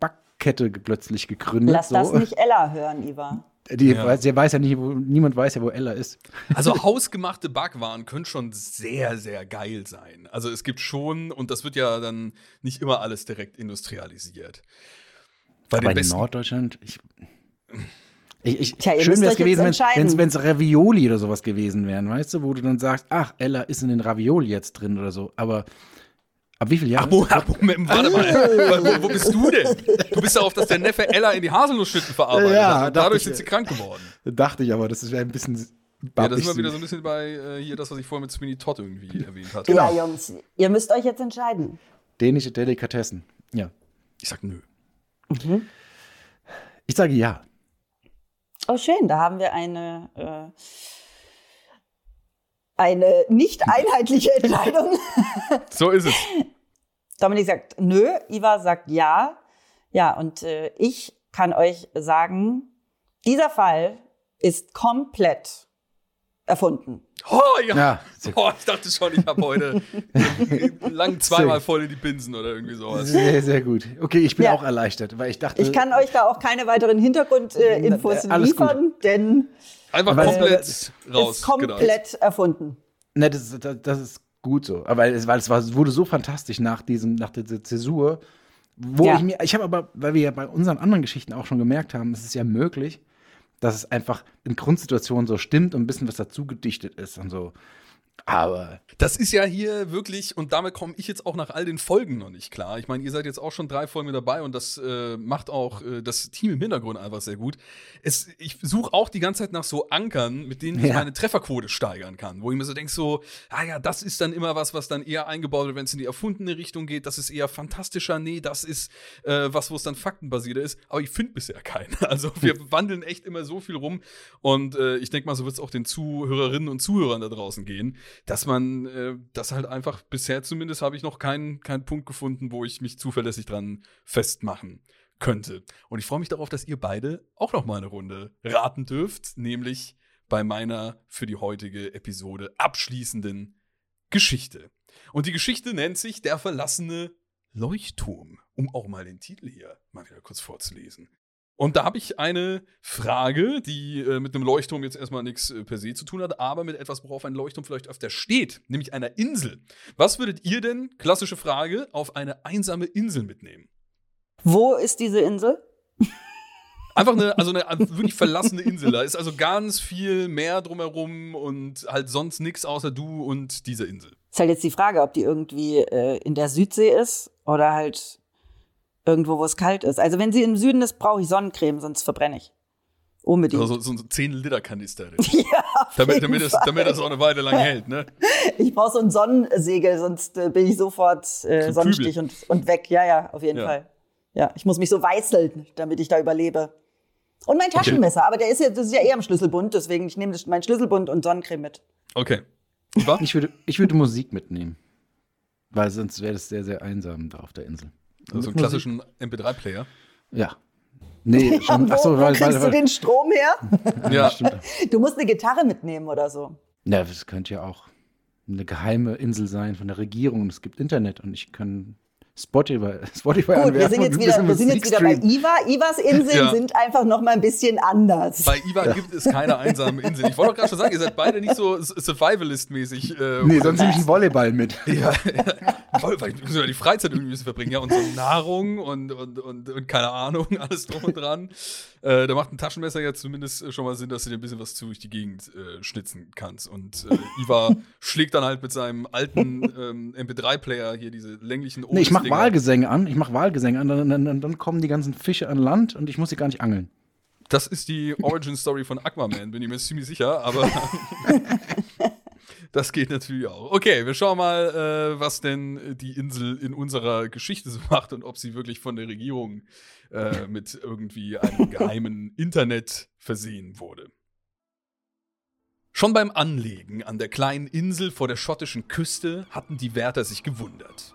Backkette plötzlich gegründet. Lass das so. nicht Ella hören, Iva. Die Ja. weiß, der weiß ja nicht, wo, niemand weiß ja, wo Ella ist. Also [laughs] hausgemachte Backwaren können schon sehr, sehr geil sein. Also es gibt schon, und das wird ja dann nicht immer alles direkt industrialisiert. Bei Aber in besten. Norddeutschland, ich. Ich, ich, Tja, schön wäre es gewesen, wenn es Ravioli oder sowas gewesen wären, weißt du, wo du dann sagst, ach, Ella ist in den Ravioli jetzt drin oder so. Aber ab wie viel Ach, Jahren? Ach, Moment, warte mal. wo, wo bist du denn? Du bist darauf, dass der Neffe Ella in die Haselnussschnitten verarbeitet Ja, hat. Dadurch ich, sind sie krank geworden. Dachte ich aber, das wäre ein bisschen. Ja, das ist mal wieder so ein bisschen bei äh, hier das, was ich vorhin mit Sweeney Todd irgendwie erwähnt hatte. Ja, Jungs, ihr müsst euch jetzt entscheiden. Dänische Delikatessen. Ja. Ich sag nö. Ich sage ja. Oh, schön, da haben wir eine, äh, eine nicht einheitliche [laughs] Entscheidung. So ist es. Dominik sagt nö, Iva sagt ja. Ja, und äh, ich kann euch sagen, dieser Fall ist komplett erfunden. Oh ja. Ja, Oh, ich dachte schon, ich habe heute [laughs] lang zweimal voll in die Binsen oder irgendwie sowas. sehr, sehr gut. Okay, ich bin Ja. auch erleichtert, weil ich dachte. Ich kann euch da auch keine weiteren Hintergrundinfos Äh, liefern, denn Einfach Aber- komplett raus. ist komplett erfunden. Ne, das, ist- das, das ist gut so. Aber es, war, es war, es wurde so fantastisch nach diesem, nach dieser Zäsur. Wo Ja. ich mir, ich habe aber, weil wir ja bei unseren anderen Geschichten auch schon gemerkt haben, es ist ja möglich, dass es einfach in Grundsituationen so stimmt und ein bisschen was dazu gedichtet ist und so. Aber Das ist ja hier wirklich, und damit komme ich jetzt auch nach all den Folgen noch nicht klar. Ich meine, ihr seid jetzt auch schon drei Folgen dabei und das äh, macht auch äh, das Team im Hintergrund einfach sehr gut. Es, ich suche auch die ganze Zeit nach so Ankern, mit denen ich Ja. meine Trefferquote steigern kann. Wo ich mir so denke, so, ah ja, das ist dann immer was, was dann eher eingebaut wird, wenn es in die erfundene Richtung geht. Das ist eher fantastischer. Nee, das ist äh, was, wo es dann faktenbasierter ist. Aber ich finde bisher keinen. [laughs] Also wir wandeln echt immer so viel rum. Und äh, ich denke mal, so wird es auch den Zuhörerinnen und Zuhörern da draußen gehen dass man äh, das halt einfach bisher zumindest habe ich noch keinen keinen Punkt gefunden, wo ich mich zuverlässig dran festmachen könnte. Und ich freue mich darauf, dass ihr beide auch noch mal eine Runde raten dürft, nämlich bei meiner für die heutige Episode abschließenden Geschichte. Und die Geschichte nennt sich Der verlassene Leuchtturm, um auch mal den Titel hier mal wieder kurz vorzulesen. Und da habe ich eine Frage, die äh, mit einem Leuchtturm jetzt erstmal nichts äh, per se zu tun hat, aber mit etwas, worauf ein Leuchtturm vielleicht öfter steht, nämlich einer Insel. Was würdet ihr denn, klassische Frage, auf eine einsame Insel mitnehmen? Wo ist diese Insel? Einfach eine, also eine [laughs] wirklich verlassene Insel. Da ist also ganz viel Meer drumherum und halt sonst nichts außer du und diese Insel. Ist halt jetzt die Frage, ob die irgendwie äh, in der Südsee ist oder halt irgendwo, wo es kalt ist. Also wenn sie im Süden ist, brauche ich Sonnencreme, sonst verbrenne ich. Unbedingt. Also so, so ein 10-Liter-Kanister. [laughs] ja, auf damit, jeden damit, das, Fall. damit das auch eine Weile lang hält, ne? [laughs] Ich brauche so ein Sonnensegel, sonst äh, bin ich sofort äh, Sonnenstich und, und weg. Ja, ja, auf jeden Ja. Fall. Ja, ich muss mich so weißeln, damit ich da überlebe. Und mein Taschenmesser, aber der ist ja, das ist ja eher am Schlüsselbund, deswegen ich nehme das- mein Schlüsselbund und Sonnencreme mit. Okay. Ich würde, ich würde Musik mitnehmen. Weil sonst wäre das sehr, sehr einsam da auf der Insel. Also so einen klassischen MP3-Player. Ja. Nee, [laughs] schon, Wo, ach so, wo weil, kriegst weil, du den Strom her? [laughs] Ja, Du musst eine Gitarre mitnehmen oder so. Ja, das könnte ja auch eine geheime Insel sein von der Regierung. und Es gibt Internet und ich kann Spotify, Spotify Gut, wir sind jetzt wieder, wir sind jetzt wieder bei. Iva. Ivas Inseln Ja. sind einfach noch mal ein bisschen anders. bei Iva gibt es keine einsame Insel. Ich wollte doch gerade schon sagen, ihr seid beide nicht so Survivalist-mäßig. Äh, Nee, sonst nehme ich einen Volleyball mit. [laughs] Ja, voll, weil wir müssen ja die Freizeit irgendwie ein bisschen verbringen, ja, und so Nahrung und, und, und, und keine Ahnung, [laughs] alles drum und dran. Äh, da macht ein Taschenmesser ja zumindest schon mal Sinn, dass du dir ein bisschen was zu durch die Gegend äh, schnitzen kannst. Und äh, Iva [laughs] schlägt dann halt mit seinem alten ähm, MP3-Player hier diese länglichen Nee, ich mache. Wahlgesänge an. Ich mache Wahlgesänge an. Dann, dann, dann kommen die ganzen Fische an Land und ich muss sie gar nicht angeln. Das ist die Origin-Story von Aquaman, bin ich mir ziemlich sicher, aber [laughs] das geht natürlich auch. Okay, wir schauen mal, äh, was denn die Insel in unserer Geschichte so macht und ob sie wirklich von der Regierung äh, mit irgendwie einem geheimen Internet versehen wurde. Schon beim Anlegen an der kleinen Insel vor der schottischen Küste hatten die Wärter sich gewundert.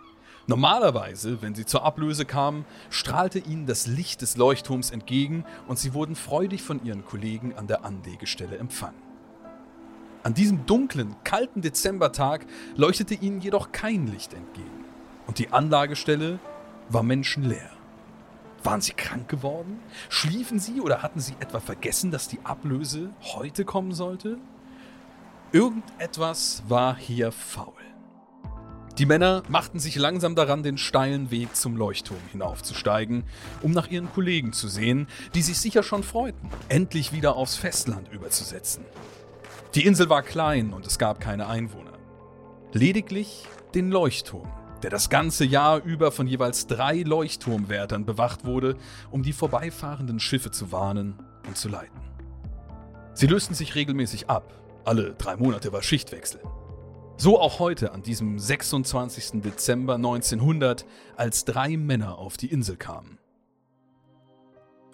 Normalerweise, wenn sie zur Ablöse kamen, strahlte ihnen das Licht des Leuchtturms entgegen und sie wurden freudig von ihren Kollegen an der Anlegestelle empfangen. An diesem dunklen, kalten Dezembertag leuchtete ihnen jedoch kein Licht entgegen und die Anlagestelle war menschenleer. Waren sie krank geworden? Schliefen sie oder hatten sie etwa vergessen, dass die Ablöse heute kommen sollte? Irgendetwas war hier faul. Die Männer machten sich langsam daran, den steilen Weg zum Leuchtturm hinaufzusteigen, um nach ihren Kollegen zu sehen, die sich sicher schon freuten, endlich wieder aufs Festland überzusetzen. Die Insel war klein und es gab keine Einwohner. Lediglich den Leuchtturm, der das ganze Jahr über von jeweils drei Leuchtturmwärtern bewacht wurde, um die vorbeifahrenden Schiffe zu warnen und zu leiten. Sie lösten sich regelmäßig ab. Alle drei Monate war Schichtwechsel. So auch heute an diesem 26. Dezember 1900, als drei Männer auf die Insel kamen.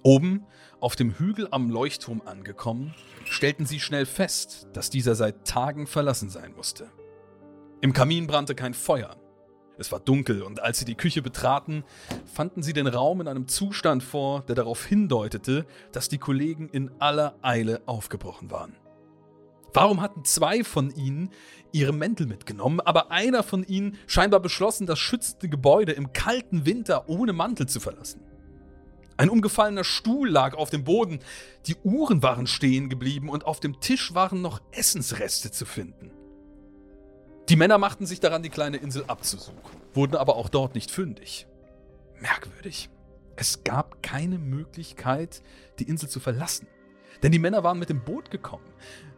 Oben, auf dem Hügel am Leuchtturm angekommen, stellten sie schnell fest, dass dieser seit Tagen verlassen sein musste. Im Kamin brannte kein Feuer. Es war dunkel und als sie die Küche betraten, fanden sie den Raum in einem Zustand vor, der darauf hindeutete, dass die Kollegen in aller Eile aufgebrochen waren. Warum hatten zwei von ihnen ihre Mäntel mitgenommen, aber einer von ihnen scheinbar beschlossen, das schützende Gebäude im kalten Winter ohne Mantel zu verlassen? Ein umgefallener Stuhl lag auf dem Boden, die Uhren waren stehen geblieben und auf dem Tisch waren noch Essensreste zu finden. Die Männer machten sich daran, die kleine Insel abzusuchen, wurden aber auch dort nicht fündig. Merkwürdig. Es gab keine Möglichkeit, die Insel zu verlassen. Denn die Männer waren mit dem Boot gekommen,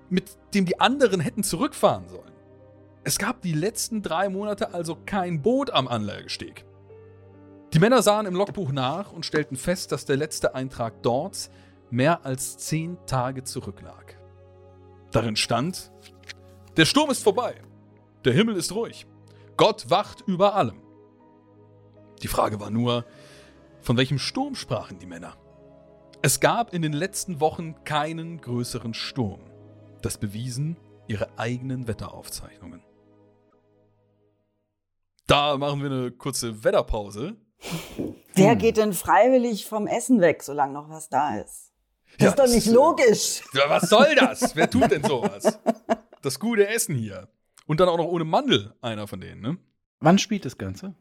mit dem die anderen hätten zurückfahren sollen. Es gab die letzten drei Monate also kein Boot am Anlagesteg. Die Männer sahen im Logbuch nach und stellten fest, dass der letzte Eintrag dort mehr als zehn Tage zurücklag. Darin stand, der Sturm ist vorbei, der Himmel ist ruhig, Gott wacht über allem. Die Frage war nur, von welchem Sturm sprachen die Männer? Es gab in den letzten Wochen keinen größeren Sturm. Das bewiesen ihre eigenen Wetteraufzeichnungen. Da machen wir eine kurze Wetterpause. Wer geht denn freiwillig vom Essen weg, solange noch was da ist? Das Ja, ist doch nicht äh, logisch. Ja, was soll das? Wer tut denn sowas? Das gute Essen hier. Und dann auch noch ohne Mandel, einer von denen, ne? Wann spielt das Ganze?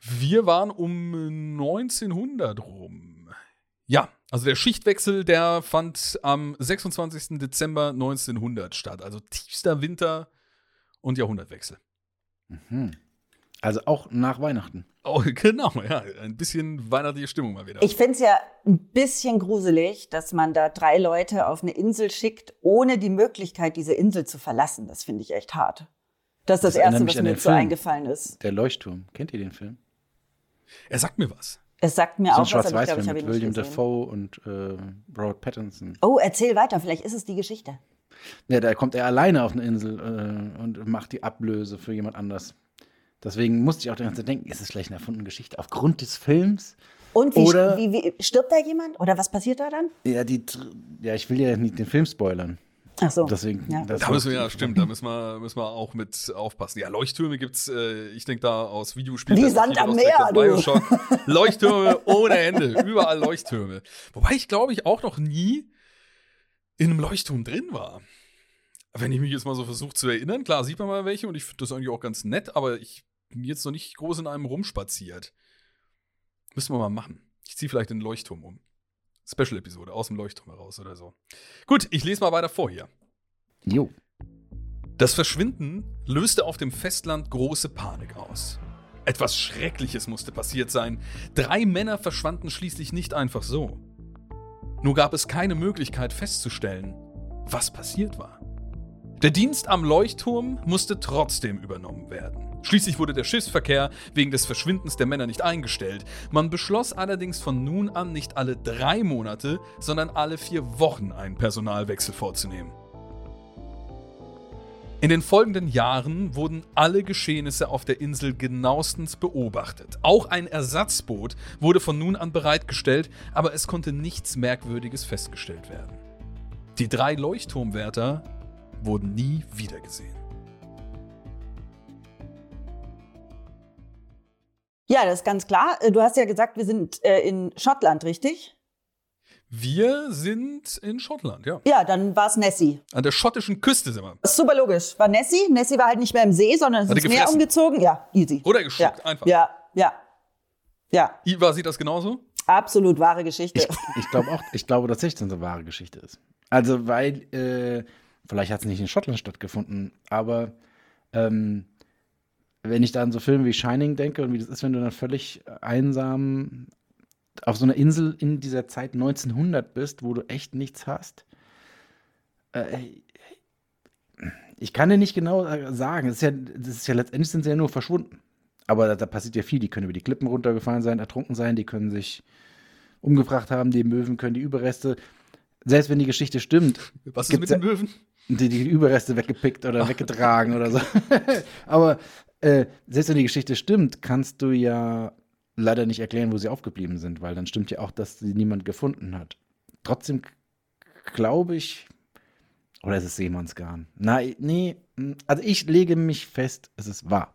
Wir waren um 1900 rum. Ja, also der Schichtwechsel, der fand am 26. Dezember 1900 statt. Also tiefster Winter und Jahrhundertwechsel. Mhm. Also auch nach Weihnachten. Oh, [laughs] genau, ja. Ein bisschen weihnachtliche Stimmung mal wieder. Ich finde es ja ein bisschen gruselig, dass man da drei Leute auf eine Insel schickt, ohne die Möglichkeit, diese Insel zu verlassen. Das finde ich echt hart. Das ist das, Das Erste, was mir so eingefallen ist. Der Leuchtturm. Kennt ihr den Film? er sagt mir was. Es sagt mir So auch was, aber ich glaube, ich habe mit ihn nicht William gesehen. Dafoe und äh, Robert Pattinson. Oh, erzähl weiter, vielleicht ist es die Geschichte. Ja, da kommt er alleine auf eine Insel äh, und macht die Ablöse für jemand anders. Deswegen musste ich auch die ganze Zeit denken, ist es vielleicht eine erfundene Geschichte aufgrund des Films? Und wie, Oder- wie, wie stirbt da jemand? Oder was passiert da dann? Ja, die, ja, ich will ja nicht den Film spoilern. Ach so. Deswegen, Ja. das Da müssen wir, ja, stimmt, da müssen wir, müssen wir auch mit aufpassen. Ja, Leuchttürme gibt's, äh, ich denke da aus Videospielen. Wie Sand am Meer, du. Bioshock. [laughs] Leuchttürme ohne Ende, überall Leuchttürme. Wobei ich glaube ich auch noch nie in einem Leuchtturm drin war. Wenn ich mich jetzt mal so versuche zu erinnern, klar sieht man mal welche und ich finde das eigentlich auch ganz nett, aber ich bin jetzt noch nicht groß in einem rumspaziert. Müssen wir mal machen. Ich ziehe vielleicht den Leuchtturm um. Special-Episode aus dem Leuchtturm heraus oder so. Gut, ich lese mal weiter vor hier. Jo. Das Verschwinden löste auf dem Festland große Panik aus. Etwas Schreckliches musste passiert sein. Drei Männer verschwanden schließlich nicht einfach so. Nur gab es keine Möglichkeit festzustellen, was passiert war. Der Dienst am Leuchtturm musste trotzdem übernommen werden. Schließlich wurde der Schiffsverkehr wegen des Verschwindens der Männer nicht eingestellt. Man beschloss allerdings von nun an nicht alle drei Monate, sondern alle vier Wochen einen Personalwechsel vorzunehmen. In den folgenden Jahren wurden alle Geschehnisse auf der Insel genauestens beobachtet. Auch ein Ersatzboot wurde von nun an bereitgestellt, aber es konnte nichts Merkwürdiges festgestellt werden. Die drei Leuchtturmwärter wurden nie wiedergesehen. Ja, das ist ganz klar. Äh, Du hast ja gesagt, wir sind äh, in Schottland, richtig? Wir sind in Schottland, ja. Ja, dann war es Nessie. An der schottischen Küste sind wir. Das ist super logisch. War Nessie. Nessie war halt nicht mehr im See, sondern ist ins er Meer umgezogen. Ja, easy. Oder Ja, geschluckt, einfach. ja, ja. Ja, Iva sieht das genauso? absolut wahre Geschichte. Ich, ich glaube auch, ich glaube tatsächlich, dass es eine wahre Geschichte ist. Also, weil, äh, vielleicht hat es nicht in Schottland stattgefunden, aber ähm, wenn ich da an so Filme wie Shining denke und wie das ist, wenn du dann völlig einsam auf so einer Insel in dieser Zeit 1900 bist, wo du echt nichts hast. Äh, ich kann dir nicht genau sagen. Es ist ja, das ist ja letztendlich sind sie ja nur verschwunden. Aber da, da passiert ja viel. Die können über die Klippen runtergefallen sein, ertrunken sein, die können sich umgebracht haben, die Möwen können die Überreste, selbst wenn die Geschichte stimmt, Was ist mit den Möwen? die, die Überreste weggepickt oder weggetragen oder so. [laughs] Aber äh, selbst wenn die Geschichte stimmt, kannst du ja leider nicht erklären, wo sie aufgeblieben sind, weil dann stimmt ja auch, dass sie niemand gefunden hat. Trotzdem glaube ich, oder ist es Seemannsgarn? Nein, nee, mh, also ich lege mich fest, es ist wahr.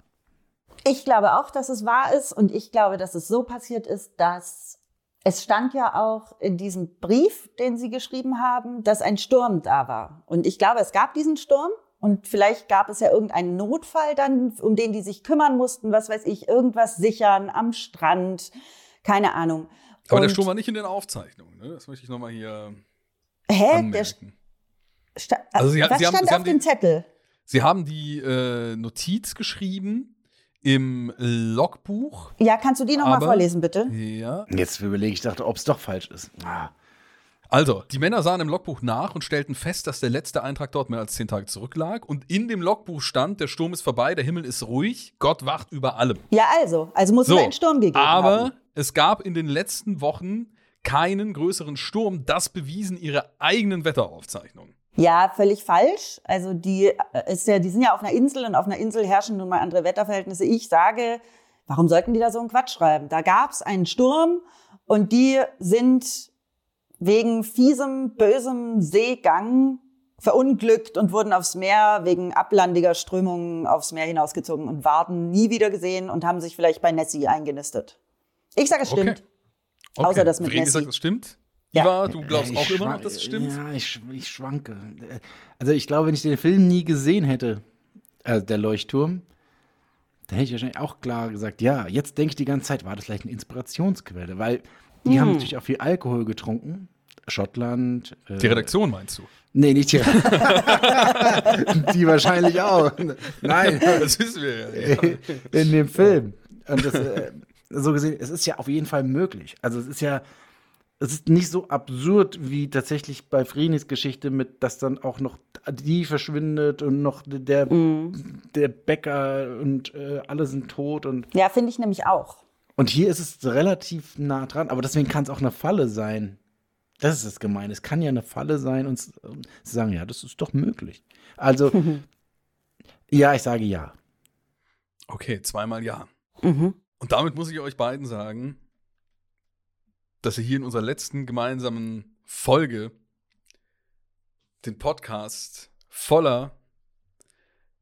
Ich glaube auch, dass es wahr ist und ich glaube, dass es so passiert ist, dass es stand ja auch in diesem Brief, den Sie geschrieben haben, dass ein Sturm da war. Und ich glaube, es gab diesen Sturm und vielleicht gab es ja irgendeinen Notfall dann, um den die sich kümmern mussten, was weiß ich, irgendwas sichern am Strand, keine Ahnung. Aber der Und- Sturm war nicht in den Aufzeichnungen, ne? Das möchte ich nochmal hier Hä? Der anmerken. sta Also Sie- was Sie haben- stand Sie auf haben dem die- Zettel? Sie haben die äh, Notiz geschrieben im Logbuch. Ja, kannst du die nochmal vorlesen, bitte? Ja. Jetzt überlege ich, dachte, ob es doch falsch ist. Ah. Also, die Männer sahen im Logbuch nach und stellten fest, dass der letzte Eintrag dort mehr als zehn Tage zurücklag. Und in dem Logbuch stand, der Sturm ist vorbei, der Himmel ist ruhig, Gott wacht über allem. Ja, also. Also muss So, es einen Sturm gegeben aber haben. es gab in den letzten Wochen keinen größeren Sturm. Das bewiesen ihre eigenen Wetteraufzeichnungen. Ja, völlig falsch. Also die äh, ist ja, die sind ja auf einer Insel und auf einer Insel herrschen nun mal andere Wetterverhältnisse. Ich sage, warum sollten die da so einen Quatsch schreiben? Da gab es einen Sturm und die sind wegen fiesem, bösem Seegang verunglückt und wurden aufs Meer wegen ablandiger Strömungen aufs Meer hinausgezogen und waren nie wieder gesehen und haben sich vielleicht bei Nessie eingenistet. Ich sage, es stimmt. Okay. Außer das mit Vreni Nessie. sagt, es stimmt. Ja. Iva, du glaubst Ich auch immer noch, dass es stimmt? Ja, ich, ich schwanke. Also ich glaube, wenn ich den Film nie gesehen hätte, also der Leuchtturm, dann hätte ich wahrscheinlich auch klar gesagt, ja, jetzt denke ich die ganze Zeit, war das vielleicht eine Inspirationsquelle, weil die Hm. haben natürlich auch viel Alkohol getrunken. Schottland. Äh, Die Redaktion meinst du? Nee, nicht die. [laughs] die wahrscheinlich auch. Nein, [laughs] Das wissen wir ja. [laughs] in dem Film. Und das, äh, so gesehen, es ist ja auf jeden Fall möglich. Also es ist ja, es ist nicht so absurd wie tatsächlich bei Vrenis Geschichte mit, dass dann auch noch die verschwindet und noch der, der Bäcker und äh, alle sind tot und Ja, finde ich nämlich auch. Und hier ist es relativ nah dran, aber deswegen kann es auch eine Falle sein. Das ist das Gemeine. Es kann ja eine Falle sein und sie sagen, ja, das ist doch möglich. Also, [laughs] ja, ich sage ja. Okay, zweimal ja. Mhm. Und damit muss ich euch beiden sagen, dass ihr hier in unserer letzten gemeinsamen Folge den Podcast voller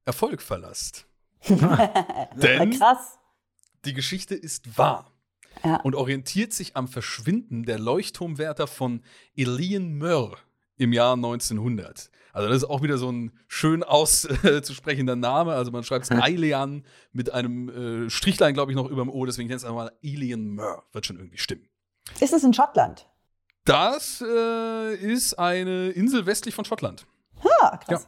Erfolg verlasst. [laughs] Denn Krass. Die Geschichte ist wahr Ja. und orientiert sich am Verschwinden der Leuchtturmwärter von Elian Mör im Jahr 1900. Also das ist auch wieder so ein schön auszusprechender Name. Also man schreibt es Eilean mit einem äh, Strichlein, glaube ich, noch über dem O. Deswegen nenne ich es einfach mal Elian Mör. Wird schon irgendwie stimmen. Ist es in Schottland? Das äh, ist eine Insel westlich von Schottland. Ah, krass.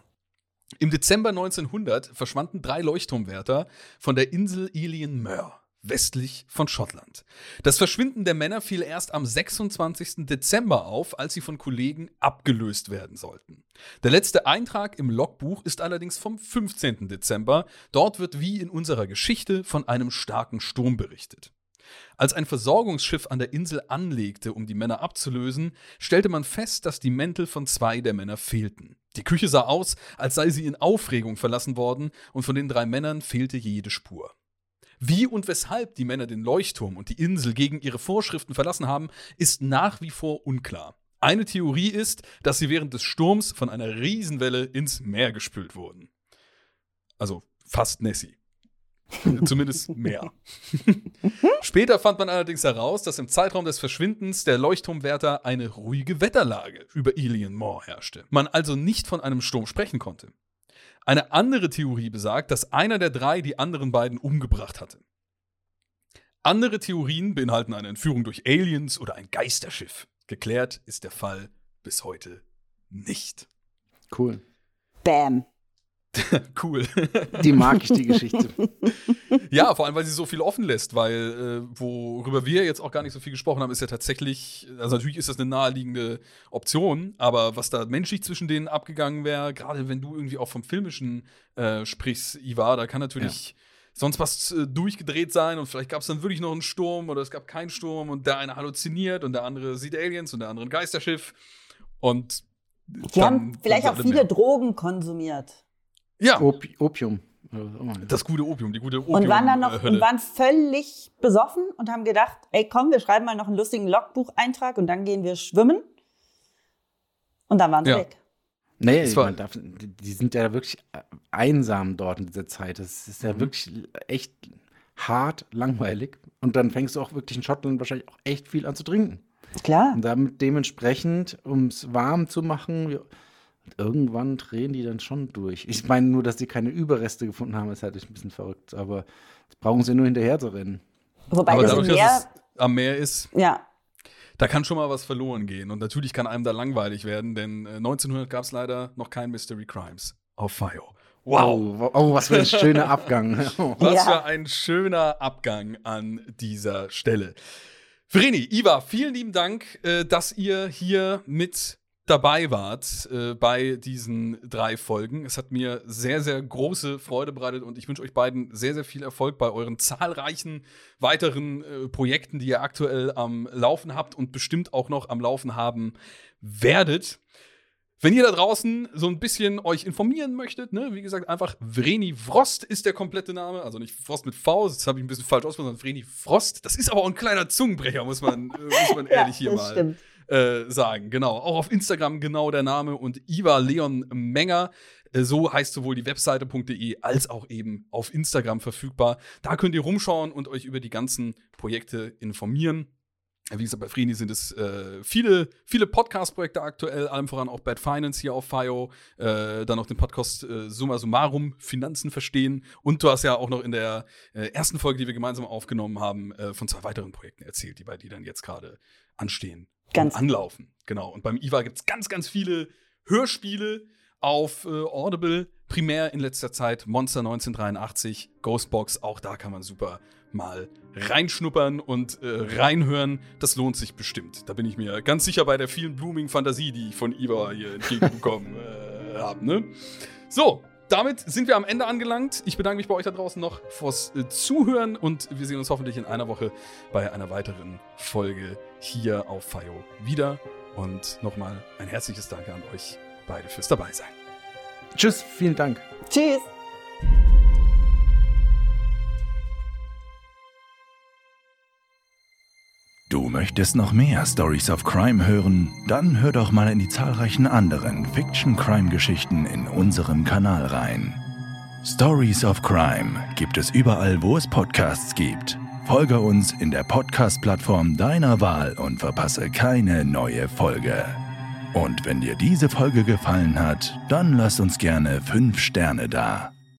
Im Dezember 1900 verschwanden drei Leuchtturmwärter von der Insel Elian Mör, westlich von Schottland. Das Verschwinden der Männer fiel erst am 26. Dezember auf, als sie von Kollegen abgelöst werden sollten. Der letzte Eintrag im Logbuch ist allerdings vom 15. Dezember. Dort wird wie in unserer Geschichte von einem starken Sturm berichtet. Als ein Versorgungsschiff an der Insel anlegte, um die Männer abzulösen, stellte man fest, dass die Mäntel von zwei der Männer fehlten. Die Küche sah aus, als sei sie in Aufregung verlassen worden, und von den drei Männern fehlte jede Spur. Wie und weshalb die Männer den Leuchtturm und die Insel gegen ihre Vorschriften verlassen haben, ist nach wie vor unklar. Eine Theorie ist, dass sie während des Sturms von einer Riesenwelle ins Meer gespült wurden. Also fast Nessie. [laughs] Zumindest mehr. [laughs] Später fand man allerdings heraus, dass im Zeitraum des Verschwindens der Leuchtturmwärter eine ruhige Wetterlage über Ilian Moor herrschte. Man also nicht von einem Sturm sprechen konnte. Eine andere Theorie besagt, dass einer der drei die anderen beiden umgebracht hatte. Andere Theorien beinhalten eine Entführung durch Aliens oder ein Geisterschiff. Geklärt ist der Fall bis heute nicht. Cool. Bam. [laughs] Cool. Die mag ich, die Geschichte. [laughs] Ja, vor allem, weil sie so viel offen lässt, weil äh, worüber wir jetzt auch gar nicht so viel gesprochen haben, ist ja tatsächlich, also natürlich ist das eine naheliegende Option, aber was da menschlich zwischen denen abgegangen wäre, gerade wenn du irgendwie auch vom Filmischen äh, sprichst, Ivar, da kann natürlich sonst was äh, durchgedreht sein und vielleicht gab es dann wirklich noch einen Sturm oder es gab keinen Sturm und der eine halluziniert und der andere sieht Aliens und der andere ein Geisterschiff und Die haben vielleicht auch viele Drogen konsumiert. Ja, Opi Opium. Das gute Opium, die gute Opium. Und waren dann noch Hölle. und waren völlig besoffen und haben gedacht, ey komm, wir schreiben mal noch einen lustigen Logbucheintrag und dann gehen wir schwimmen. Und dann waren sie Ja. weg. Nee, man darf, die sind ja wirklich einsam dort in dieser Zeit. Das ist Mhm. ja wirklich echt hart langweilig. Und dann fängst du auch wirklich in Schottland wahrscheinlich auch echt viel an zu trinken. Klar. Und damit dementsprechend, um es warm zu machen, ja, irgendwann drehen die dann schon durch. Ich meine nur, dass sie keine Überreste gefunden haben, ist halt ein bisschen verrückt. Aber das brauchen sie nur hinterher zu rennen. Wobei Aber das dadurch, Meer, dass es am Meer ist, ja, Da kann schon mal was verloren gehen. Und natürlich kann einem da langweilig werden, denn äh, 1900 gab es leider noch kein Mystery Crimes auf FIO. Wow. Oh, oh, was für ein schöner Abgang. [laughs] Was Ja. für ein schöner Abgang an dieser Stelle. Vreni, Iva, vielen lieben Dank, äh, dass ihr hier mit dabei wart äh, bei diesen drei Folgen. Es hat mir sehr, sehr große Freude bereitet und ich wünsche euch beiden sehr, sehr viel Erfolg bei euren zahlreichen weiteren äh, Projekten, die ihr aktuell am Laufen habt und bestimmt auch noch am Laufen haben werdet. Wenn ihr da draußen so ein bisschen euch informieren möchtet, ne, wie gesagt, einfach Vreni Frost ist der komplette Name, also nicht Frost mit V, das habe ich ein bisschen falsch ausgesprochen, sondern Vreni Frost. Das ist aber auch ein kleiner Zungenbrecher, muss man, äh, muss man [laughs] ehrlich hier das mal stimmt. Äh, sagen. Genau. Auch auf Instagram genau der Name und Iva Leon Menger. Äh, So heißt sowohl die Webseite.de als auch eben auf Instagram verfügbar. Da könnt ihr rumschauen und euch über die ganzen Projekte informieren. Wie gesagt, bei Freni sind es äh, viele, viele Podcast-Projekte aktuell, allem voran auch Bad Finance hier auf FIO, äh, dann noch den Podcast äh, Summa Summarum, Finanzen verstehen. Und du hast ja auch noch in der äh, ersten Folge, die wir gemeinsam aufgenommen haben, äh, von zwei weiteren Projekten erzählt, die bei dir dann jetzt gerade anstehen Ganz- anlaufen. Genau. Und beim IWA gibt es ganz, ganz viele Hörspiele auf äh, Audible, primär in letzter Zeit Monster 1983, Ghostbox, auch da kann man super mal reinschnuppern und äh, reinhören. Das lohnt sich bestimmt. Da bin ich mir ganz sicher bei der vielen blooming Fantasie, die ich von Iva hier entgegenbekommen [laughs] äh, habe. Ne? So, damit sind wir am Ende angelangt. Ich bedanke mich bei euch da draußen noch fürs äh, Zuhören und wir sehen uns hoffentlich in einer Woche bei einer weiteren Folge hier auf FIO wieder. Und nochmal ein herzliches Danke an euch beide fürs Dabeisein. Tschüss, vielen Dank. Tschüss. Du möchtest noch mehr Stories of Crime hören? Dann hör doch mal in die zahlreichen anderen Fiction-Crime-Geschichten in unserem Kanal rein. Stories of Crime gibt es überall, wo es Podcasts gibt. Folge uns in der Podcast-Plattform deiner Wahl und verpasse keine neue Folge. Und wenn dir diese Folge gefallen hat, dann lass uns gerne 5 Sterne da.